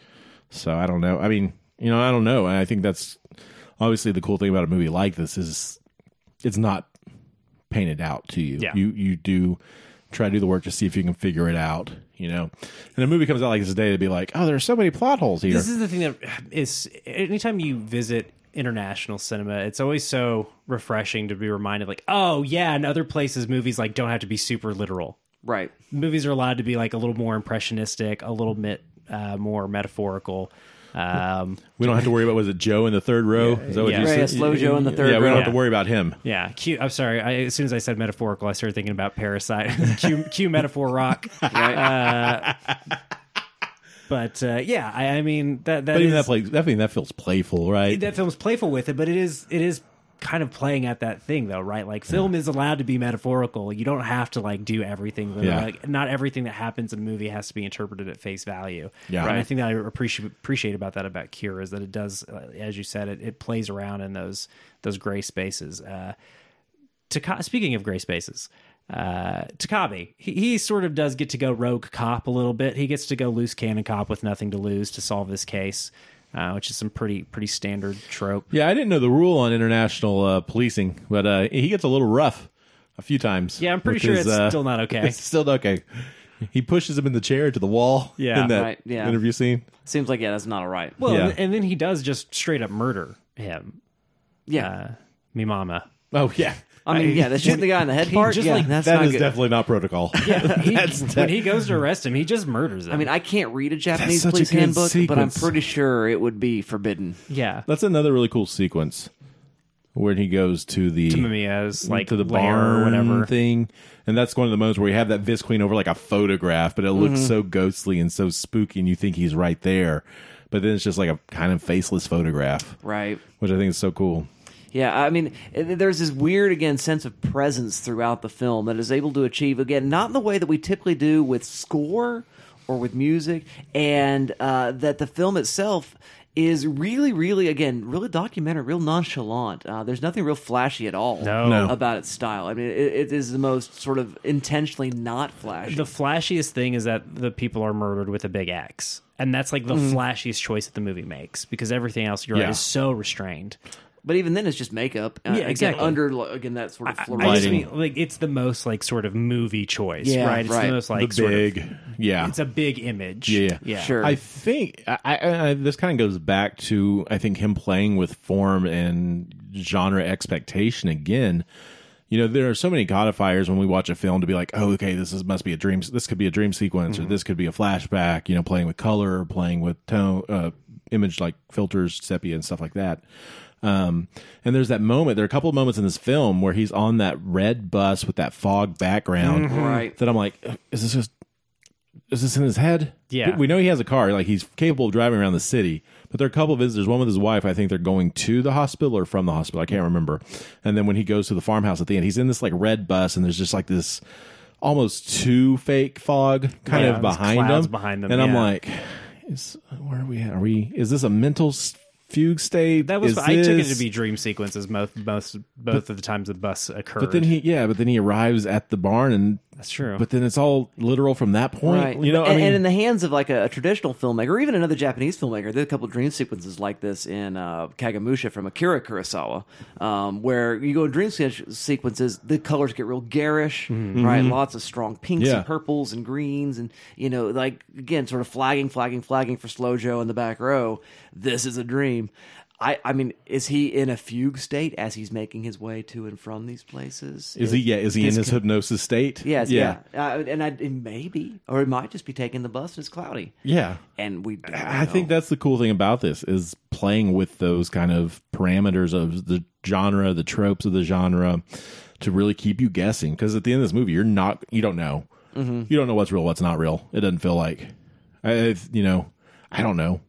So i don't know. I mean you know i don't know. And i think that's obviously the cool thing about a movie like this is it's not painted out to you. Yeah. you you do try to do the work to see if you can figure it out you know. And a movie comes out like this today to be like oh there's so many plot holes here. This is the thing that is anytime you visit international cinema it's always so refreshing to be reminded like oh yeah in other places movies like don't have to be super literal Right. movies are allowed to be like a little more impressionistic a little bit uh, more metaphorical um, we don't have to worry about was it joe in the third row? Is that what yeah. you Right, said? a slow Joe in the third yeah we don't row. have to worry about him. Yeah. Cue, i'm sorry. I, as soon as i said metaphorical i started thinking about parasite. Cue, cue metaphor rock. Right. but uh, yeah I, I mean that that but even is- that play that, I mean, that feels playful right? That film's playful with it, but it is it is kind of playing at that thing though, right? Like film is allowed to be metaphorical. You don't have to like do everything. Literally. Yeah. Like not everything that happens in a movie has to be interpreted at face value. Yeah. and I think that I appreciate appreciate about that about Cure is that it does, uh, as you said, it, it plays around in those those gray spaces. Uh, Taka- speaking of gray spaces, uh, Takabe, he, he sort of does get to go rogue cop a little bit. He gets to go loose cannon cop with nothing to lose to solve this case, uh, which is some pretty pretty standard trope. yeah i didn't know the rule on international uh, policing but uh, he gets a little rough a few times Yeah, I'm pretty sure his, it's uh, still not okay. it's still not okay he pushes him in the chair to the wall Yeah. in that Right, yeah. interview scene Seems like yeah, that's not all right. Well, Yeah. and then he does just straight up murder him, yeah. uh, me mama. oh yeah I mean, yeah, the shooting the guy in the head part. just, yeah, like, that's that not is good. definitely not protocol Yeah, he, That's- when he goes to arrest him, he just murders him. I mean, I can't read a Japanese such a police good handbook, but I'm sequence. pretty sure it would be forbidden. yeah, That's another really cool sequence when he goes to the Mamiya's like to the lair barn or whatever. thing, and that's one of the moments where we have that Visqueen over like a photograph, but it looks mm-hmm. so ghostly and so spooky, and you think he's right there, but then it's just like a kind of faceless photograph, Right. which I think is so cool. Yeah, I mean, there's this weird again sense of presence throughout the film that is able to achieve again not in the way that we typically do with score or with music, and uh, that the film itself is really, really again really documentary, real nonchalant. Uh, there's nothing real flashy at all No. No. about its style. I mean, it, it is the most sort of intentionally not flashy. The flashiest thing is that the people are murdered with a big axe. and that's like the flashiest choice that the movie makes because everything else, you're right, is so restrained. But even then, it's just makeup. Uh, Yeah, exactly. Under again that sort of I, fluorescent. I just mean like it's the most like sort of movie choice, Yeah, right? It's right. the most like the sort of- yeah, it's a big image. Yeah. yeah, Sure. I think I, I, I, this kind of goes back to I think him playing with form and genre expectation again. You know, there are so many codifiers when we watch a film to be like, oh, okay, this is must be a dream. This could be a dream sequence, or this could be a flashback. You know, playing with color, or playing with tone, uh, image like filters, sepia, and stuff like that. Um, and there's that moment. There are a couple of moments in this film where he's on that red bus with that fog background. Right. That I'm like, is this just is this in his head? Yeah. We know he has a car. Like he's capable of driving around the city. But there are a couple of visitors. One with his wife. I think they're going to the hospital or from the hospital. I can't remember. And then when he goes to the farmhouse at the end, he's in this like red bus, and there's just like this almost too fake fog kind Yeah, of behind them. behind them, and I'm like, is where are we at? Are we? Is this a mental fugue state? That was I took it to be dream sequences most most both of the times the bus occurred. But then he, yeah, but then he arrives at the barn, and That's true. But then it's all literal from that point. Right. You know, and, I mean, and in the hands of like a, a traditional filmmaker, or even another Japanese filmmaker, there's a couple of dream sequences like this in uh, Kagemusha from Akira Kurosawa, um, where you go in dream se- sequences, the colors get real garish, right? Lots of strong pinks Mm-hmm. Yeah. and purples and greens, and you know, like again, sort of flagging, flagging, flagging for slow Joe in the back row. This is a dream. I, I mean, is he in a fugue state as he's making his way to and from these places? is he? Yeah, is he in his hypnosis state? Yes, yeah, yeah, Uh, and I, it maybe, or it might just be taking the bus and it's cloudy, yeah. and we. Don't I think that's the cool thing about this is playing with those kind of parameters of the genre, the tropes of the genre, to really keep you guessing. Because at the end of this movie, you're not, you don't know, Mm-hmm. you don't know what's real, what's not real. It doesn't feel like, I, you know, I don't know.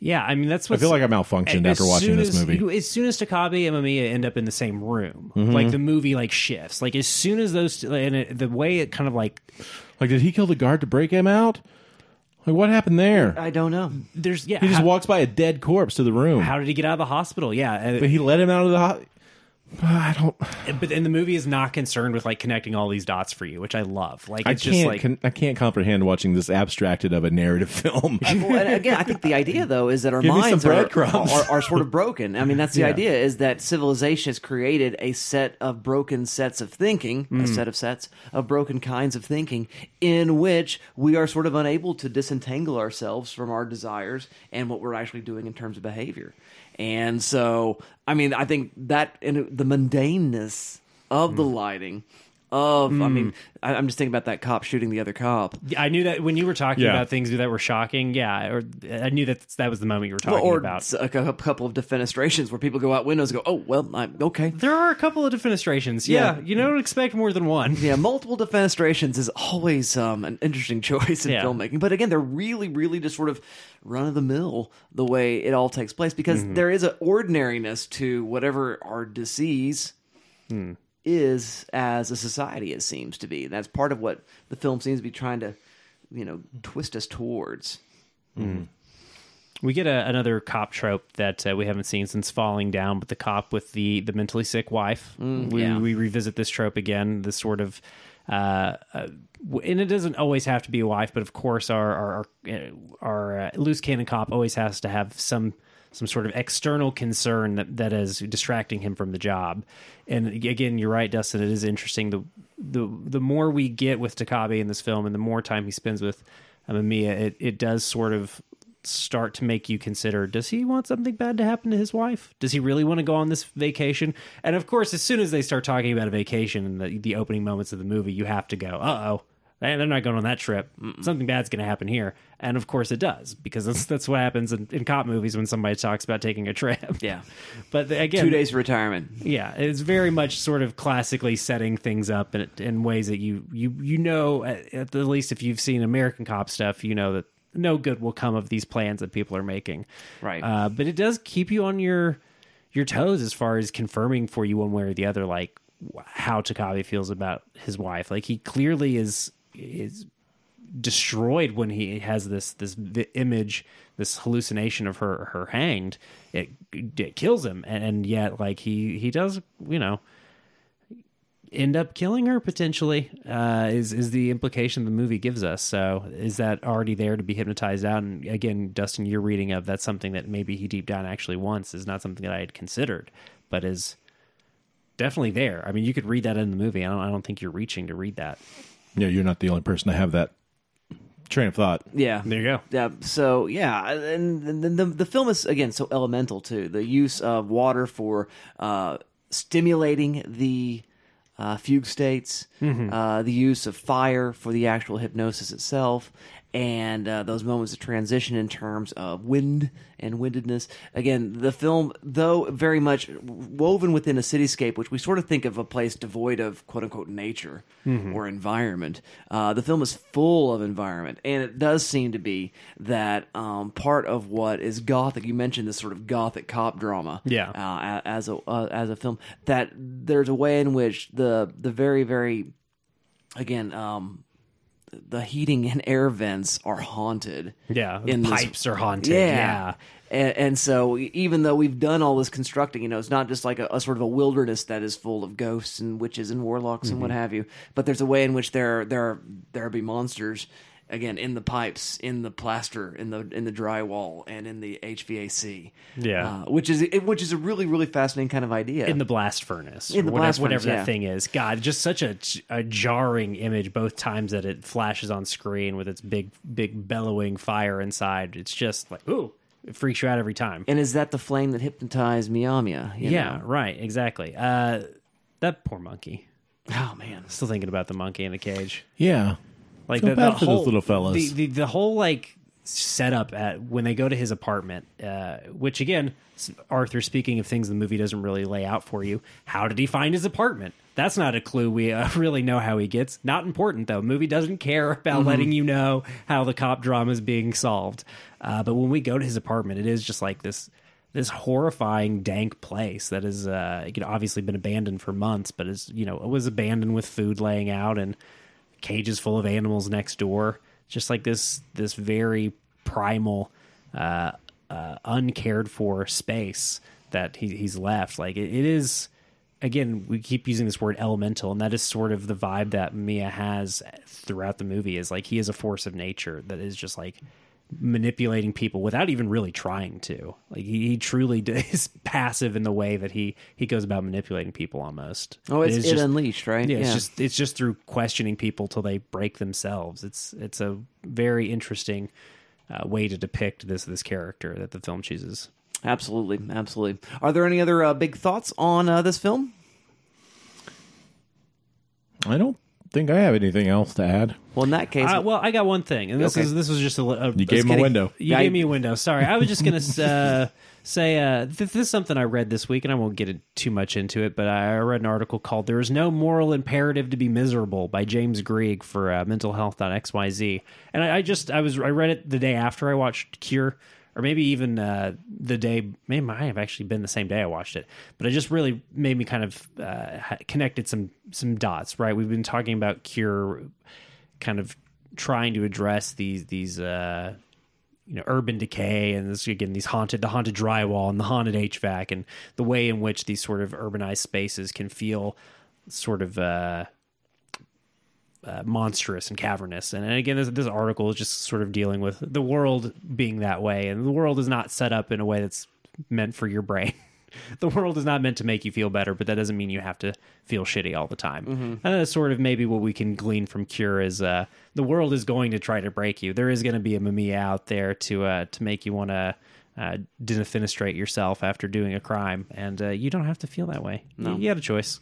Yeah, I mean that's what I feel like I malfunctioned as after watching this as- movie. As soon as Takabe and Mamiya end up in the same room, Mm-hmm. like the movie like shifts. Like as soon as those and it, the way it kind of like Like, did he kill the guard to break him out? Like, what happened there? I don't know. there's yeah. He just how, walks by a dead corpse to the room, how did he get out of the hospital? Yeah, but he let him out of the. Ho- I don't. but and the movie is not concerned with like connecting all these dots for you, which I love. Like I it's can't. just like con- I can't comprehend watching this abstracted of a narrative film. Well, and again, I think the idea though is that our Give minds are, are are sort of broken. I mean, that's the idea is that civilization has created a set of broken sets of thinking, a mm. set of sets of broken kinds of thinking, in which we are sort of unable to disentangle ourselves from our desires and what we're actually doing in terms of behavior. And so, I mean, I think that and the mundaneness of the hmm. lighting. Of, I mean, mm. I, I'm just thinking about that cop shooting the other cop. I knew that when you were talking Yeah. about things that were shocking. Yeah, or I knew that that was the moment you were talking or about. s- a cou- couple of defenestrations where people go out windows and go, "Oh, well, I'm okay." There are a couple of defenestrations. Yeah, Yeah. you don't expect more than one. Yeah, multiple defenestrations is always um, an interesting choice in Yeah. filmmaking. But again, they're really, really just sort of run of the mill the way it all takes place because mm-hmm. there is an ordinariness to whatever our disease hmm. Is as a society. It seems to be. That's part of what the film seems to be trying to, you know, twist us towards. We get a, another cop trope that uh, we haven't seen since Falling Down, but the cop with the the mentally sick wife. we, yeah. we revisit this trope again. This sort of, uh, uh, and it doesn't always have to be a wife, but of course, our our our, uh, our uh, loose cannon cop always has to have some some sort of external concern that, that is distracting him from the job. And again, you're right, Dustin. It is interesting. The the the more we get with Takabe in this film, and the more time he spends with um, Mamiya, it it does sort of start to make you consider does he want something bad to happen to his wife does he really want to go on this vacation and of course as soon as they start talking about a vacation in the, the opening moments of the movie you have to go uh-oh they're not going on that trip something bad's going to happen here and of course it does because that's, that's what happens in, in cop movies when somebody talks about taking a trip Yeah, but the- again two days of retirement. yeah, it's very much sort of classically setting things up in, in ways that you you you know at, at the least if you've seen American cop stuff, you know that no good will come of these plans that people are making. Right. Uh, but it does keep you on your your toes as far as confirming for you one way or the other, like how Takabe feels about his wife. Like he clearly is is destroyed when he has this this image this hallucination of her her hanged it it kills him. And, and yet like he he does you know end up killing her potentially uh is is the implication the movie gives us. So is that already there to be hypnotized out? And again dustin your reading of that's something that maybe he deep down actually wants is not something that i had considered but is definitely there. I mean you could read that in the movie. I don't, I don't think you're reaching to read that. Yeah, you're not the only person to have that train of thought. Yeah, there you go Yeah. So yeah, and then the, the film is again so elemental too. The use of water for uh, stimulating the uh, fugue states, uh, the use of fire for the actual hypnosis itself, and uh, those moments of transition in terms of wind and windedness. Again, the film, though very much woven within a cityscape, which we sort of think of a place devoid of quote unquote nature or environment, uh, the film is full of environment. And it does seem to be that um, part of what is gothic, you mentioned this sort of gothic cop drama Yeah. uh, as a uh, as a film that there's a way in which the the very very again, um, the heating and air vents are haunted. Yeah, the in this- pipes are haunted. Yeah. Yeah. And, and so, even though we've done all this constructing, you know, it's not just like a, a sort of a wilderness that is full of ghosts and witches and warlocks and Mm-hmm. what have you. But there's a way in which there there there be monsters again in the pipes, in the plaster, in the in the drywall, and in the HVAC. Yeah. uh, which is which is a really really fascinating kind of idea. in the blast furnace, In the or blast whatever, furnace, whatever yeah. that thing is. God, just such a, a jarring image both times that it flashes on screen with its big, big bellowing fire inside. It's just like, ooh, it freaks you out every time. and is that the flame that hypnotized Miyamiya? yeah, know? right, exactly. Uh, that poor monkey. Oh man. Still thinking about the monkey in the cage. Yeah. Like Feel the, bad the for whole those little fellas. The, the the whole like setup at when they go to his apartment, uh, which again, Arthur speaking of things the movie doesn't really lay out for you. How did he find his apartment? That's not a clue we uh, really know how he gets. Not important though. Movie doesn't care about letting you know how the cop drama is being solved. Uh, but when we go to his apartment, it is just like this this horrifying dank place that has uh, you know, obviously been abandoned for months, but is you know it was abandoned with food laying out and cages full of animals next door. Just like this this very primal, uh, uh, uncared for space that he, he's left. Like it, it is. Again, we keep using this word elemental, and that is sort of the vibe that Mia has throughout the movie. Is like he is a force of nature that is just like manipulating people without even really trying to. Like he, he truly is passive in the way that he he goes about manipulating people. Almost. Oh, it's is it just- unleashed, right? yeah, it's just it's just through questioning people till they break themselves. It's it's a very interesting uh, way to depict this this character that the film chooses. Absolutely, absolutely. Are there any other uh, big thoughts on uh, this film? I don't think I have anything else to add. Well, in that case, Uh, well, I got one thing, and this Okay. is this was just a. a You gave him a window. You Yeah, gave I- me a window. Sorry, I was just gonna uh, say uh, th- this is something I read this week, and I won't get it too much into it. But I read an article called "There is no moral imperative to be miserable" by James Grieg for uh, mentalhealth.xyz, and I, I just I was I read it the day after I watched Cure. Or maybe even uh, the day, maybe might have actually been the same day I watched it. But it just really made me kind of uh, connected some some dots. Right, we've been talking about Cure, kind of trying to address these these uh you know urban decay and this again these haunted the haunted drywall and the haunted HVAC and the way in which these sort of urbanized spaces can feel sort of uh, uh, monstrous and cavernous. And, and again, this, this article is just sort of dealing with the world being that way, and the world is not set up in a way that's meant for your brain. the world is not meant to make you feel better, but that doesn't mean you have to feel shitty all the time. And that's sort of maybe what we can glean from Cure is uh, the world is going to try to break you. There is going to be a Mamiya out there to uh, to make you want to uh, defenestrate yourself after doing a crime, and uh, you don't have to feel that way. No. You, you had a choice.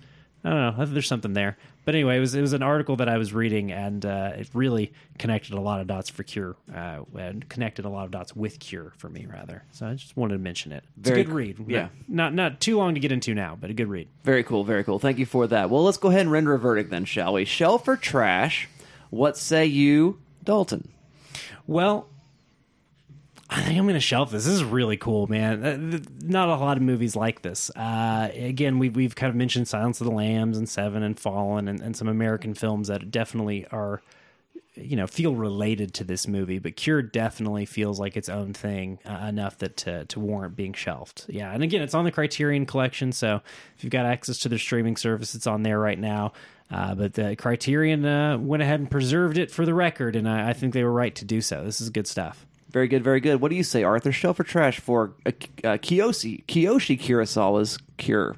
I don't know. There's something there. But anyway, it was it was an article that I was reading, and uh, it really connected a lot of dots for Cure, uh, and connected a lot of dots with Cure for me, rather. So I just wanted to mention it. It's Very a good read. Yeah. not not too long to get into now, but a good read. very cool, very cool. Thank you for that. Well, let's go ahead and render a verdict then, shall we? Shelf or trash? What say you, Dalton? Well, I think I'm going to shelf this. This is really cool, man. Uh, Not a lot of movies like this. Uh, again, we've we've kind of mentioned Silence of the Lambs and Seven and Fallen and, and some American films that definitely are, you know, feel related to this movie. But Cure definitely feels like its own thing uh, enough that to to warrant being shelved. Yeah, and again, it's on the Criterion Collection, so if you've got access to their streaming service, it's on there right now. Uh, but the Criterion uh, went ahead and preserved it for the record, and I, I think they were right to do so. This is good stuff. Very good, very good. What do you say, Arthur? Shelf or trash for uh, uh, Kiyoshi Kiyoshi Kurosawa's Cure?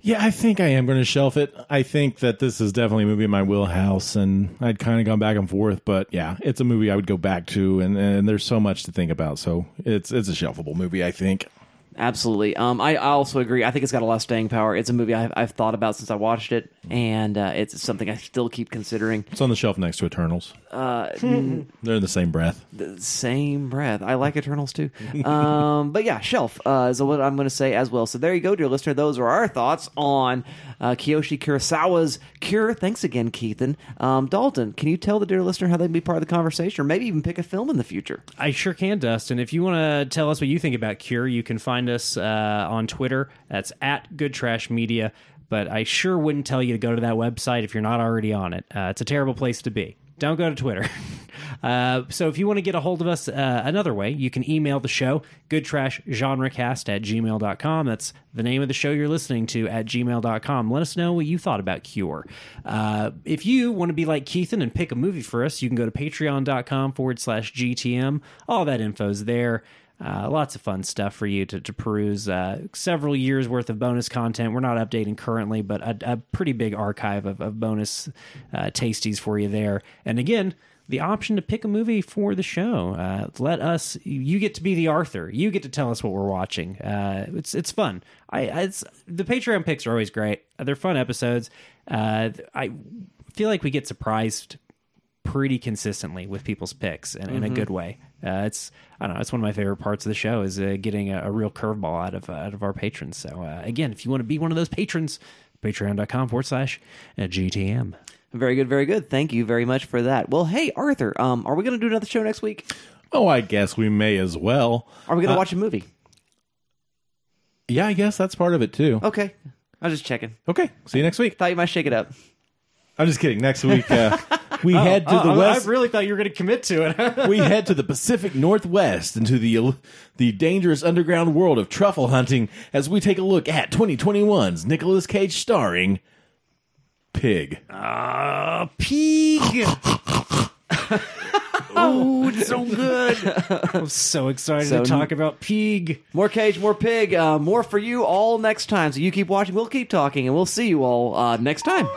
Yeah, I think I am going to shelf it. I think that this is definitely a movie in my wheelhouse, and I'd kind of gone back and forth. But yeah, it's a movie I would go back to, and, and there's so much to think about. So it's it's a shelfable movie, I think. Absolutely. Um, I, I also agree. I think it's got a lot of staying power. It's a movie I've, I've thought about since I watched it, and uh, it's something I still keep considering. It's on the shelf next to Eternals. Uh, They're in the same breath. the same breath. I like Eternals too. Um, but yeah, shelf uh, is what I'm going to say as well. So there you go, dear listener. Those are our thoughts on uh, Kiyoshi Kurosawa's Cure. Thanks again, Keithan. Um, Dalton, can you tell the dear listener how they can be part of the conversation, or maybe even pick a film in the future? I sure can, Dustin. If you want to tell us what you think about Cure, you can find us uh, on Twitter. That's at Good Trash Media. but I sure wouldn't tell you to go to that website if you're not already on it. Uh, it's a terrible place to be. Don't go to Twitter. Uh, so if you want to get a hold of us uh, another way, you can email the show, goodtrashgenrecast at gmail.com. That's the name of the show you're listening to at gmail.com. Let us know what you thought about Cure. Uh, if you want to be like Keithan and pick a movie for us, you can go to patreon.com forward slash GTM. All that info's there. Uh, lots of fun stuff for you to, to peruse. Uh, several years worth of bonus content. We're not updating currently, but a, a pretty big archive of, of bonus uh, tasties for you there. And again, the option to pick a movie for the show. Uh, let us. You get to be the Arthur. You get to tell us what we're watching. Uh, it's it's fun. I it's the Patreon picks are always great. They're fun episodes. Uh, I feel like we get surprised pretty consistently with people's picks and in a good way. Uh, it's I don't know. It's one of my favorite parts of the show is uh, getting a, a real curveball out of uh, out of our patrons. So uh, again, if you want to be one of those patrons, patreon.com forward slash uh, GTM. Very good, very good. Thank you very much for that. Well, hey Arthur, um, are we going to do another show next week? Oh, I guess we may as well. Are we going to watch a movie? Yeah, I guess that's part of it too. Okay, I was just checking. Okay, see you next week. Thought you might shake it up. I'm just kidding. Next week uh, we head to the Oh, west. I really thought you were going to commit to it. we head to the Pacific Northwest into the the dangerous underground world of truffle hunting as we take a look at 2021's Nicolas Cage starring Pig. Uh, pig. oh, it's so good. I'm so excited So- to talk about pig. More cage, more pig, uh, more for you all next time. So you keep watching, we'll keep talking, and we'll see you all uh, next time.